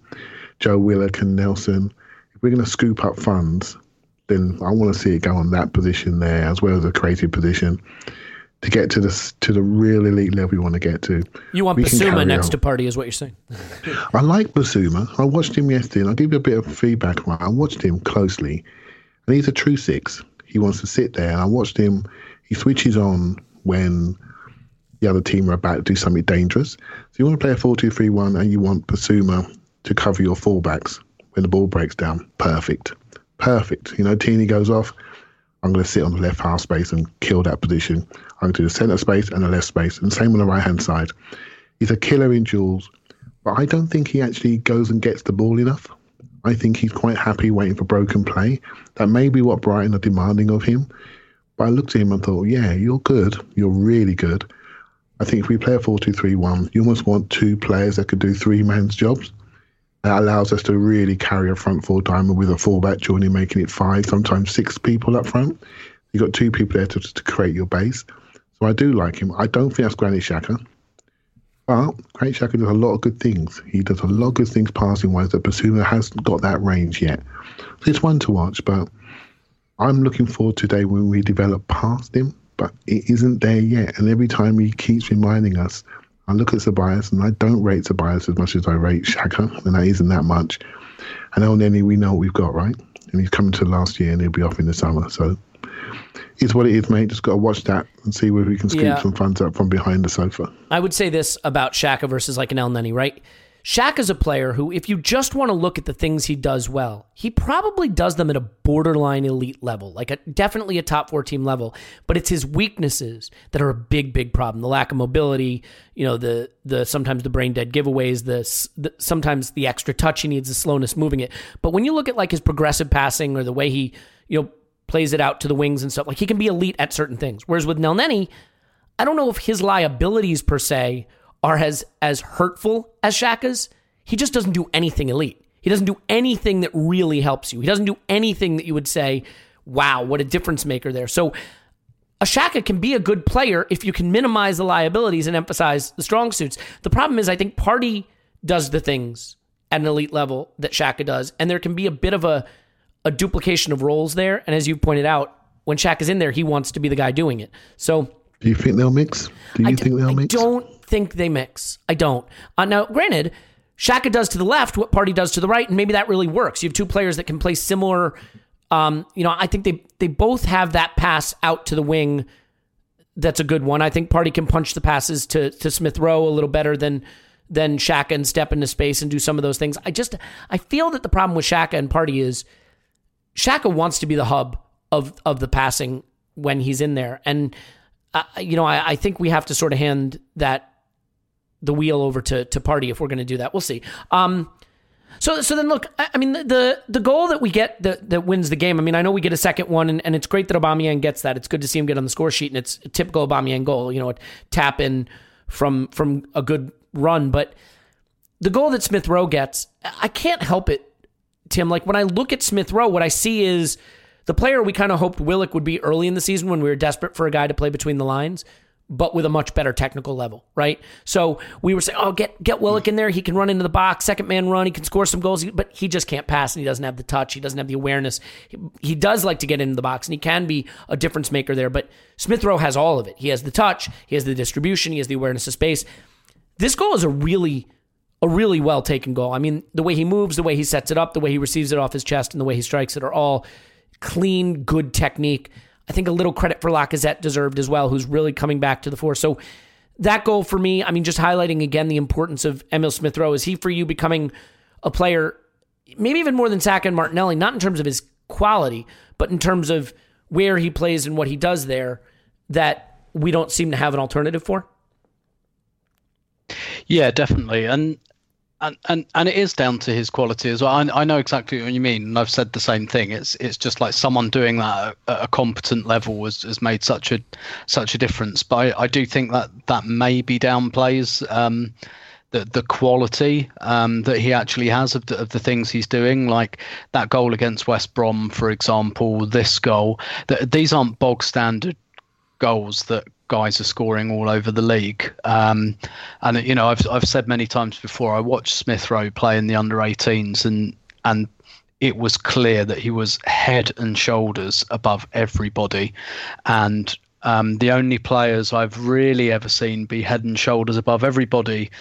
Joe Willock and Nelson. If we're going to scoop up funds, then I want to see it go on that position there as well as a creative position to get to the to the real elite level we want to get to. You want Bissouma next on. to Partey, is what you're saying? I like Bissouma. I watched him yesterday, and I'll give you a bit of feedback. I watched him closely, and he's a true six. He wants to sit there, and I watched him. He switches on when the other team are about to do something dangerous. So you want to play a 4-2-3-1, and you want Bissouma to cover your fullbacks when the ball breaks down. Perfect perfect. You know, Tierney goes off. I'm going to sit on the left half space and kill that position. I'm going to do the centre space and the left space, and same on the right hand side. He's a killer in duels, but I don't think he actually goes and gets the ball enough. I think he's quite happy waiting for broken play. That may be what Brighton are demanding of him. But I looked at him and thought, yeah, you're good. You're really good. I think if we play a 4 2 3 1, you almost want two players that could do three man's jobs. That allows us to really carry a front four diamond with a fullback joining, making it five, sometimes six people up front. You've got two people there to, to create your base. So I do like him. I don't think that's Granit Xhaka. But Granit Xhaka does a lot of good things. He does a lot of good things passing wise that Bissouma hasn't got that range yet. So it's one to watch, but I'm looking forward today when we develop past him, but it isn't there yet. And every time he keeps reminding us I look at Ceballos and I don't rate Ceballos as much as I rate Xhaka, and that isn't that much. And Elneny, we know what we've got, right? And he's coming to last year and he'll be off in the summer. So it's what it is, mate. Just got to watch that and see where we can scoop yeah. some funds up from behind the sofa. I would say this about Xhaka versus like an Elneny, right? Shaq is a player who, if you just want to look at the things he does well, he probably does them at a borderline elite level, like a, definitely a top four team level. But it's his weaknesses that are a big, big problem. The lack of mobility, you know, the the sometimes the brain dead giveaways, the, the sometimes the extra touch he needs, the slowness moving it. But when you look at like his progressive passing or the way he, you know, plays it out to the wings and stuff, like he can be elite at certain things. Whereas with Elneny, I don't know if his liabilities per se are as as hurtful as Xhaka's, he just doesn't do anything elite. He doesn't do anything that really helps you. He doesn't do anything that you would say, "Wow, what a difference maker there." So a Xhaka can be a good player if you can minimize the liabilities and emphasize the strong suits. The problem is, I think Partey does the things at an elite level that Shaka does, and there can be a bit of a a duplication of roles there. And as you pointed out, when Shaq is in there, he wants to be the guy doing it. So, do you think they'll mix? Do you I think they'll I mix? I don't think they mix. I don't. Uh, now, granted, Xhaka does to the left what Partey does to the right, and maybe that really works. You have two players that can play similar. Um, you know, I think they they both have that pass out to the wing. That's a good one. I think Partey can punch the passes to to Smith Rowe a little better than than Xhaka and step into space and do some of those things. I just I feel that the problem with Xhaka and Partey is Xhaka wants to be the hub of of the passing when he's in there, and uh, you know I, I think we have to sort of hand that the wheel over to to Partey if we're going to do that. We'll see. Um, so so then look, I, I mean the the goal that we get that that wins the game. I mean I know we get a second one, and, and it's great that Aubameyang gets that. It's good to see him get on the score sheet, and it's a typical Aubameyang goal. You know, a tap in from from a good run, but the goal that Smith Rowe gets, I can't help it, Tim. Like when I look at Smith Rowe, what I see is the player we kind of hoped Willock would be early in the season when we were desperate for a guy to play between the lines. But with a much better technical level, right? So we were saying, oh, get get Willock in there. He can run into the box, second man run. He can score some goals, but he just can't pass, and he doesn't have the touch. He doesn't have the awareness. He, he does like to get into the box, and he can be a difference maker there. But Smith Rowe has all of it. He has the touch, he has the distribution, he has the awareness of space. This goal is a really a really well taken goal. I mean, the way he moves, the way he sets it up, the way he receives it off his chest, and the way he strikes it are all clean, good technique. I think a little credit for Lacazette deserved as well, who's really coming back to the fore. So that goal for me, I mean, just highlighting again the importance of Emile Smith Rowe. Is he for you becoming a player, maybe even more than Saka and Martinelli, not in terms of his quality, but in terms of where he plays and what he does there, that we don't seem to have an alternative for? Yeah, definitely. And and, and and it is down to his quality as well. I, I know exactly what you mean, and I've said the same thing. It's it's just like someone doing that at a competent level has, has made such a such a difference. But I, I do think that that maybe downplays um, the the quality um, that he actually has of the, of the things he's doing. Like that goal against West Brom, for example, this goal. That these aren't bog standard goals that guys are scoring all over the league. Um, and you know, I've I've said many times before. I watched Smith Rowe play in the under 18s, and and it was clear that he was head and shoulders above everybody, and. Um, the only players I've really ever seen be head and shoulders above everybody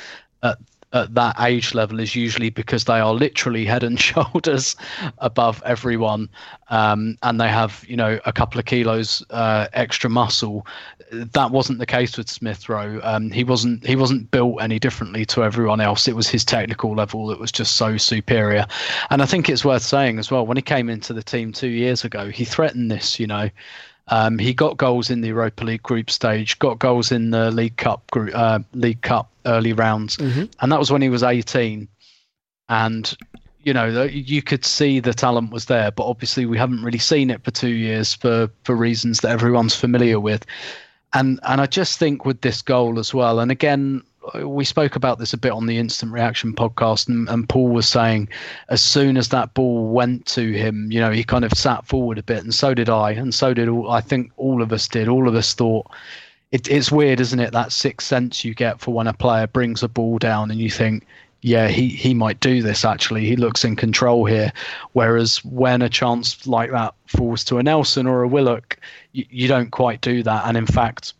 at at that age level is usually because they are literally head and shoulders above everyone, um, and they have you know a couple of kilos uh, extra muscle. That wasn't the case with Smith Rowe. Um, he wasn't he wasn't built any differently to everyone else. It was his technical level that was just so superior, and I think it's worth saying as well when he came into the team two years ago, he threatened this. You know. Um, he got goals in the Europa League group stage, got goals in the League Cup group, uh, League Cup early rounds, mm-hmm. and that was when he was 18. And you know, you could see the talent was there, but obviously we haven't really seen it for two years for for reasons that everyone's familiar with. And and I just think with this goal as well, and again, we spoke about this a bit on the instant reaction podcast and, and, paul was saying as soon as that ball went to him you know he kind of sat forward a bit and so did i and so did all i think all of us did. All of us thought it, it's weird isn't it that sixth sense you get for when a player brings a ball down and you think yeah he, he might do this actually. He looks in control here. Whereas when a chance like that falls to a nelson or a willock you, you don't quite do that. And in fact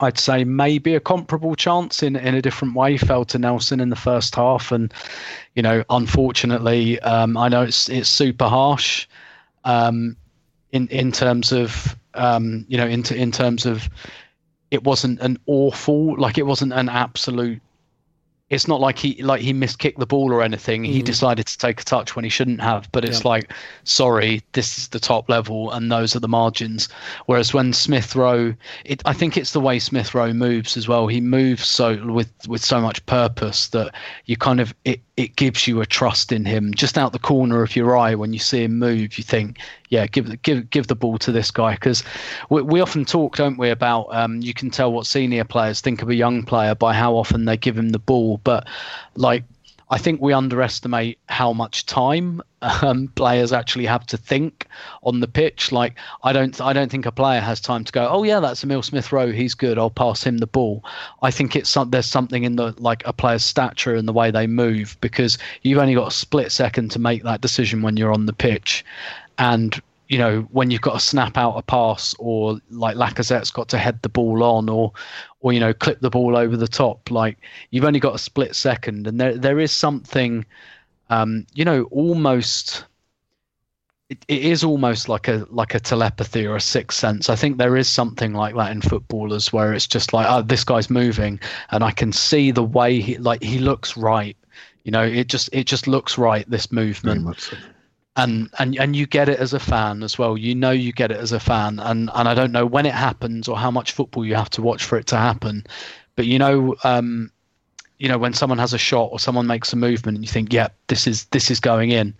I'd say maybe a comparable chance in in a different way fell to Nelson in the first half, and you know, unfortunately, um, I know it's it's super harsh um, in in terms of um, you know in in terms of it wasn't an awful like it wasn't an absolute it's not like he like he miskicked the ball or anything. Mm. He decided to take a touch when he shouldn't have. But it's yeah. like, sorry, this is the top level, and those are the margins. Whereas when Smith Rowe, it I think it's the way Smith Rowe moves as well. He moves so with with so much purpose that you kind of it it gives you a trust in him. Just out the corner of your eye, when you see him move, you think, yeah, give give give the ball to this guy because we, we often talk, don't we, about um, you can tell what senior players think of a young player by how often they give him the ball, but like I think we underestimate how much time um, players actually have to think on the pitch. Like I don't, I don't think a player has time to go. Oh yeah, that's Emile Smith Rowe. He's good. I'll pass him the ball. I think it's some, there's something in the like a player's stature and the way they move because you've only got a split second to make that decision when you're on the pitch, and you know when you've got to snap out a pass or like Lacazette's got to head the ball on or or you know clip the ball over the top like you've only got a split second and there there is something um, you know almost it, it is almost like a like a telepathy or a sixth sense. I think there is something like that in footballers where it's just like, oh, this guy's moving, and I can see the way he like he looks right. You know, it just it just looks right. This movement, so and and and you get it as a fan as well. You know you get it as a fan, and and I don't know when it happens or how much football you have to watch for it to happen, but you know. Um, you know when someone has a shot or someone makes a movement and you think yeah this is this is going in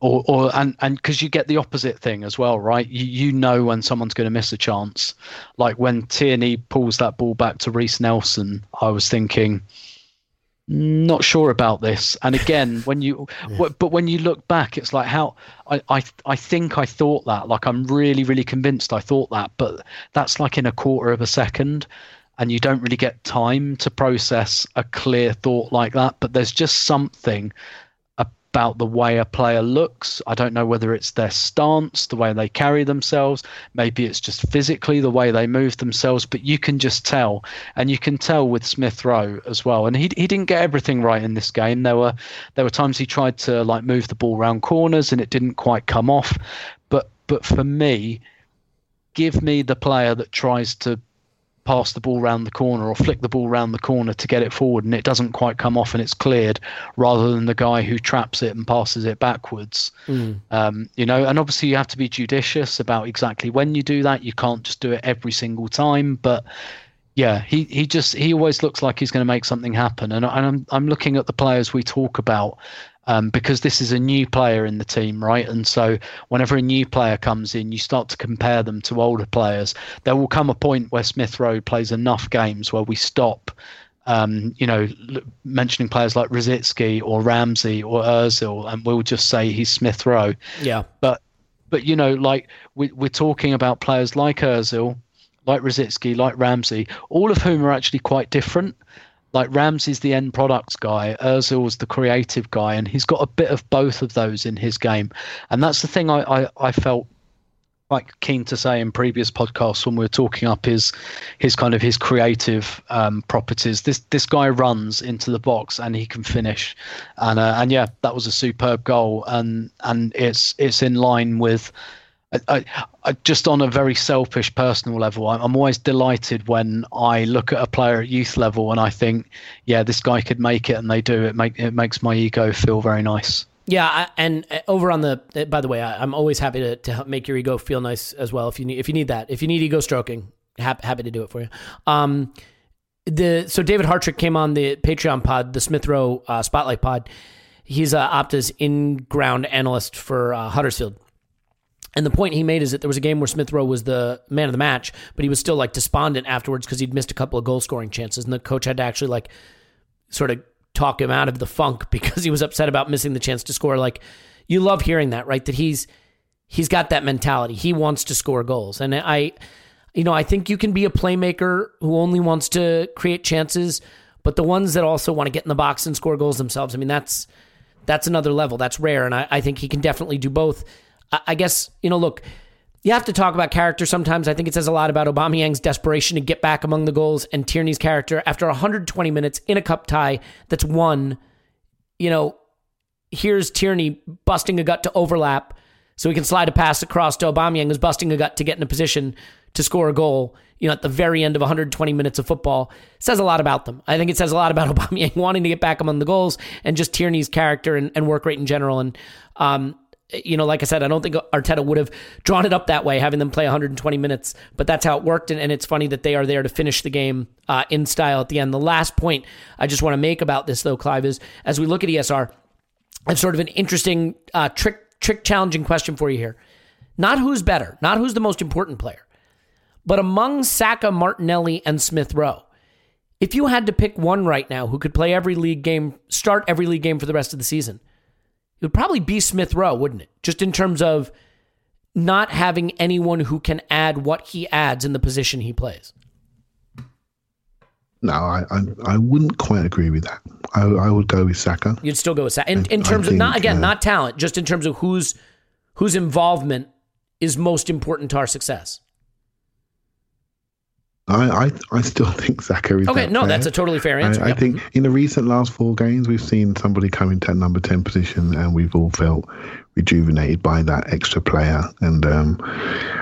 or or and and because you get the opposite thing as well right you, you know when someone's going to miss a chance like when tierney pulls that ball back to reiss nelson i was thinking not sure about this and again when you yeah. but when you look back it's like how I, I i think i thought that like i'm really really convinced i thought that but that's like in a quarter of a second and you don't really get time to process a clear thought like that. But there's just something about the way a player looks. I don't know whether it's their stance, the way they carry themselves, maybe it's just physically the way they move themselves, but you can just tell. And you can tell with Smith Rowe as well. And he he didn't get everything right in this game. There were there were times he tried to like move the ball around corners and it didn't quite come off. But but for me, give me the player that tries to pass the ball round the corner or flick the ball round the corner to get it forward and it doesn't quite come off and it's cleared rather than the guy who traps it and passes it backwards. Mm. um, you know and obviously you have to be judicious about exactly when you do that. You can't just do it every single time but yeah he, he just he always looks like he's going to make something happen. And, and I'm, I'm looking at the players we talk about um, because this is a new player in the team, right? And so whenever a new player comes in, you start to compare them to older players. There will come a point where Smith Rowe plays enough games where we stop. Um, you know, mentioning players like Rosicky or Ramsey or Özil, and we'll just say he's Smith Rowe. Yeah. But, but you know, like we, we're talking about players like Özil, like Rosicky, like Ramsey, all of whom are actually quite different like Ramsey's the end products guy, Özil's the creative guy, and he's got a bit of both of those in his game. And that's the thing I, I, I felt quite keen to say in previous podcasts when we were talking up his his kind of his creative um, properties. This this guy runs into the box and he can finish, and uh, and yeah, that was a superb goal, and and it's it's in line with I, I, just on a very selfish personal level, I'm, I'm always delighted when I look at a player at youth level and I think, yeah, this guy could make it, and they do. It make it makes my ego feel very nice. Yeah, and uh, over on the. Uh, by the way, I, am always happy to, to make your ego feel nice as well. If you need if you need that, if you need ego stroking, happy, to do it for you. Um, the so David Hartrick came on the Patreon pod, the Smith Rowe uh, Spotlight pod. He's uh, Opta's in ground analyst for uh, Huddersfield and the point he made is that there was a game where Smith Rowe was the man of the match, but he was still like despondent afterwards because he'd missed a couple of goal scoring chances, and the coach had to actually like sort of talk him out of the funk because he was upset about missing the chance to score. Like you love hearing that, right? That he's he's got that mentality. He wants to score goals, and I, you know, I think you can be a playmaker who only wants to create chances, but the ones that also want to get in the box and score goals themselves. I mean, that's that's another level. That's rare, and I, I think he can definitely do both. I guess, you know, look, you have to talk about character sometimes. I think it says a lot about Aubameyang's desperation to get back among the goals and Tierney's character after 120 minutes in a cup tie that's won. You know, here's Tierney busting a gut to overlap so he can slide a pass across to Aubameyang who's busting a gut to get in a position to score a goal, you know, at the very end of 120 minutes of football. It says a lot about them. I think it says a lot about Aubameyang wanting to get back among the goals and just Tierney's character and, and work rate in general. And, um, you know, like I said, I don't think Arteta would have drawn it up that way, having them play 120 minutes, but that's how it worked. And, and it's funny that they are there to finish the game uh, in style at the end. The last point I just want to make about this, though, Clive, is as we look at ESR, I have sort of an interesting uh, trick, trick challenging question for you here. Not who's better, not who's the most important player, but among Saka, Martinelli, and Smith Rowe. If you had to pick one right now who could play every league game, start every league game for the rest of the season, it would probably be Smith Rowe, wouldn't it? Just in terms of not having anyone who can add what he adds in the position he plays. No, I, I, I wouldn't quite agree with that. I, I would go with Saka. You'd still go with Saka. In, in terms of not again, uh, not talent, just in terms of whose whose involvement is most important to our success. I, I, I still think Saka is okay. That no, that's a totally fair answer. I, I think in the recent last four games, we've seen somebody come into that number ten position, and we've all felt rejuvenated by that extra player, and um,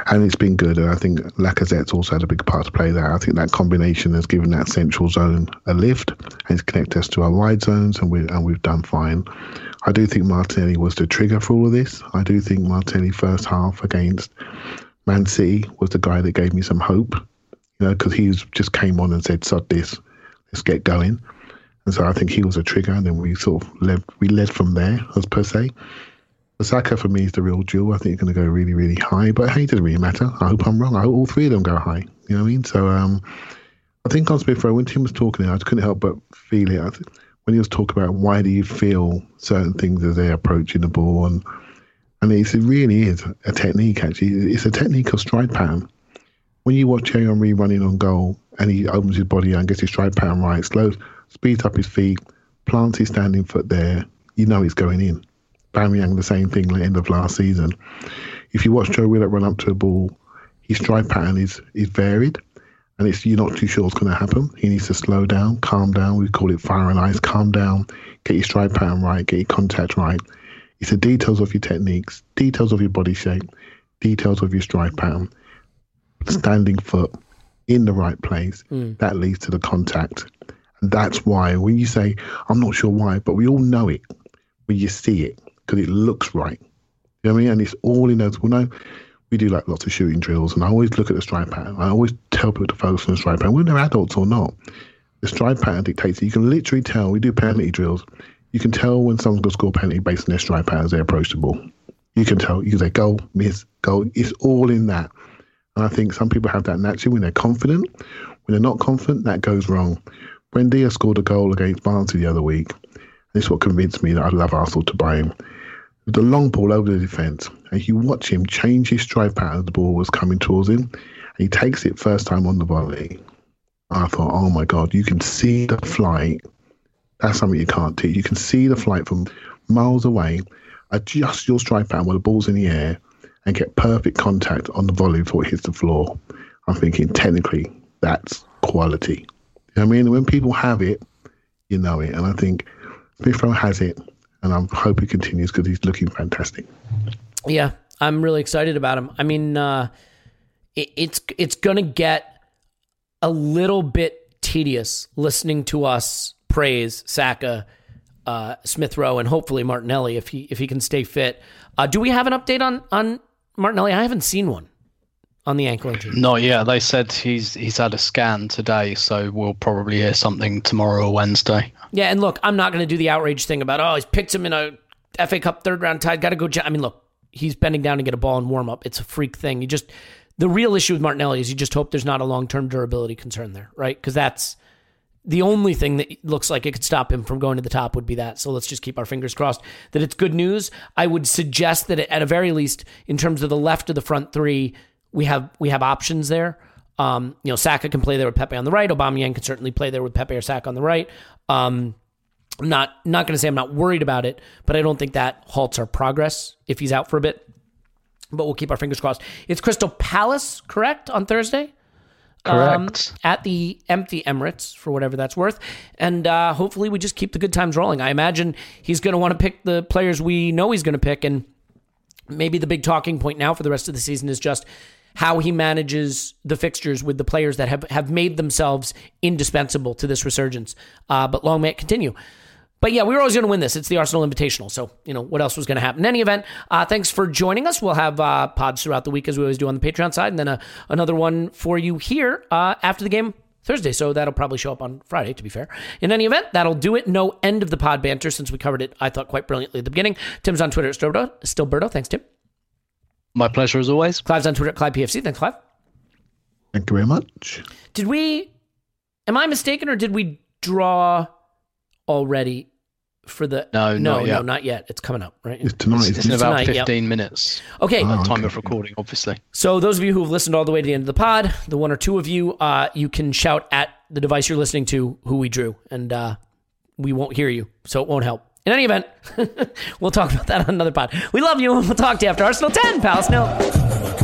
and it's been good. And I think Lacazette's also had a big part to play there. I think that combination has given that central zone a lift, and it's connected us to our wide zones, and we and we've done fine. I do think Martinelli was the trigger for all of this. I do think Martinelli first half against Man City was the guy that gave me some hope you know, because he just came on and said, "Sod this, let's get going." And so I think he was a trigger, and then we sort of led we led from there, as per se. Saka for me is the real jewel. I think he's going to go really, really high, but hey, it doesn't really matter. I hope I'm wrong. I hope all three of them go high. You know what I mean? So um, I think on Smith Rowe, when Tim was talking, I couldn't help but feel it. Th- when he was talking about why do you feel certain things as they're approaching the ball, and and it really is a technique. Actually, it's a technique of stride pattern when you watch Thierry Henry running on goal and he opens his body and gets his stride pattern right, slows, speeds up his feet, plants his standing foot there, you know it's going in. Bamiyang the same thing at the end of last season. If you watch Joe Willock run up to a ball, his stride pattern is is varied, and it's you're not too sure what's going to happen. He needs to slow down, calm down. We call it fire and ice. Calm down, get your stride pattern right, get your contact right. It's the details of your techniques, details of your body shape, details of your stride pattern, standing foot in the right place. Hmm. That leads to the contact. And that's why when you say, I'm not sure why, but we all know it when you see it because it looks right. You know what I mean? And it's all in those. Well, no, we do like lots of shooting drills, and I always look at the stride pattern. I always tell people to focus on the stride pattern, whether they're adults or not. The stride pattern dictates it. You can literally tell. We do penalty drills. You can tell when someone's going to score a penalty based on their stride pattern as they approach the ball. You can tell. You can say goal, miss, goal. It's all in that. And I think some people have that naturally when they're confident. When they're not confident, that goes wrong. When Dia scored a goal against Barnsley the other week, this is what convinced me that I love Arsenal to buy him. The long ball over the defence, and you watch him change his stride pattern as the ball was coming towards him, and he takes it first time on the volley. I thought, oh my God, you can see the flight. That's something you can't teach. You can see the flight from miles away, adjust your stride pattern while the ball's in the air, and get perfect contact on the volley before it hits the floor. I'm thinking, technically, that's quality. You know I mean? When people have it, you know it. And I think Smith Rowe has it, and I hope he continues because he's looking fantastic. Yeah, I'm really excited about him. I mean, uh, it, it's it's gonna get a little bit tedious listening to us praise Saka, uh, Smith Rowe, and hopefully Martinelli if he if he can stay fit. Uh, do we have an update on on Martinelli? I haven't seen one on the ankle injury. Not yet. They said he's he's had a scan today, so we'll probably hear something tomorrow or Wednesday. Yeah, and look, I'm not going to do the outrage thing about oh he's picked him in a FA Cup third round tie. Got to go. I mean, look, he's bending down to get a ball in warm up. It's a freak thing. You just the real issue with Martinelli is you just hope there's not a long term durability concern there, right? Because that's the only thing that looks like it could stop him from going to the top would be that. So let's just keep our fingers crossed that it's good news. I would suggest that at a very least, in terms of the left of the front three, we have we have options there. Um, you know, Saka can play there with Pepe on the right. Aubameyang can certainly play there with Pepe or Saka on the right. Um, I'm not not going to say I'm not worried about it, but I don't think that halts our progress if he's out for a bit. But we'll keep our fingers crossed. It's Crystal Palace, correct, on Thursday? Um, Correct. at the empty Emirates for whatever that's worth. And uh, hopefully we just keep the good times rolling. I imagine he's going to want to pick the players we know he's going to pick. And maybe the big talking point now for the rest of the season is just how he manages the fixtures with the players that have, have made themselves indispensable to this resurgence. Uh, but long may it continue. But yeah, we were always going to win this. It's the Arsenal Invitational. So, you know, what else was going to happen? In any event, uh, thanks for joining us. We'll have uh, pods throughout the week as we always do on the Patreon side, and then uh, another one for you here uh, after the game Thursday. So that'll probably show up on Friday, to be fair. In any event, that'll do it. No end of the pod banter since we covered it, I thought, quite brilliantly at the beginning. Tim's on Twitter at Stillberto. Stillberto. Thanks, Tim. My pleasure as always. Clive's on Twitter at Clive PFC. Thanks, Clive. Thank you very much. Did we, am I mistaken, or did we draw already for the. No, no, not no, not yet. It's coming up, right? It's tonight. It's isn't in about tonight, yep. 15 minutes. Okay. Oh, Time okay. of recording, obviously. So those of you who have listened all the way to the end of the pod, the one or two of you, uh, you can shout at the device you're listening to who we drew, and uh, we won't hear you, so it won't help. In any event, we'll talk about that on another pod. We love you, and we'll talk to you after Arsenal 10, Palace nil.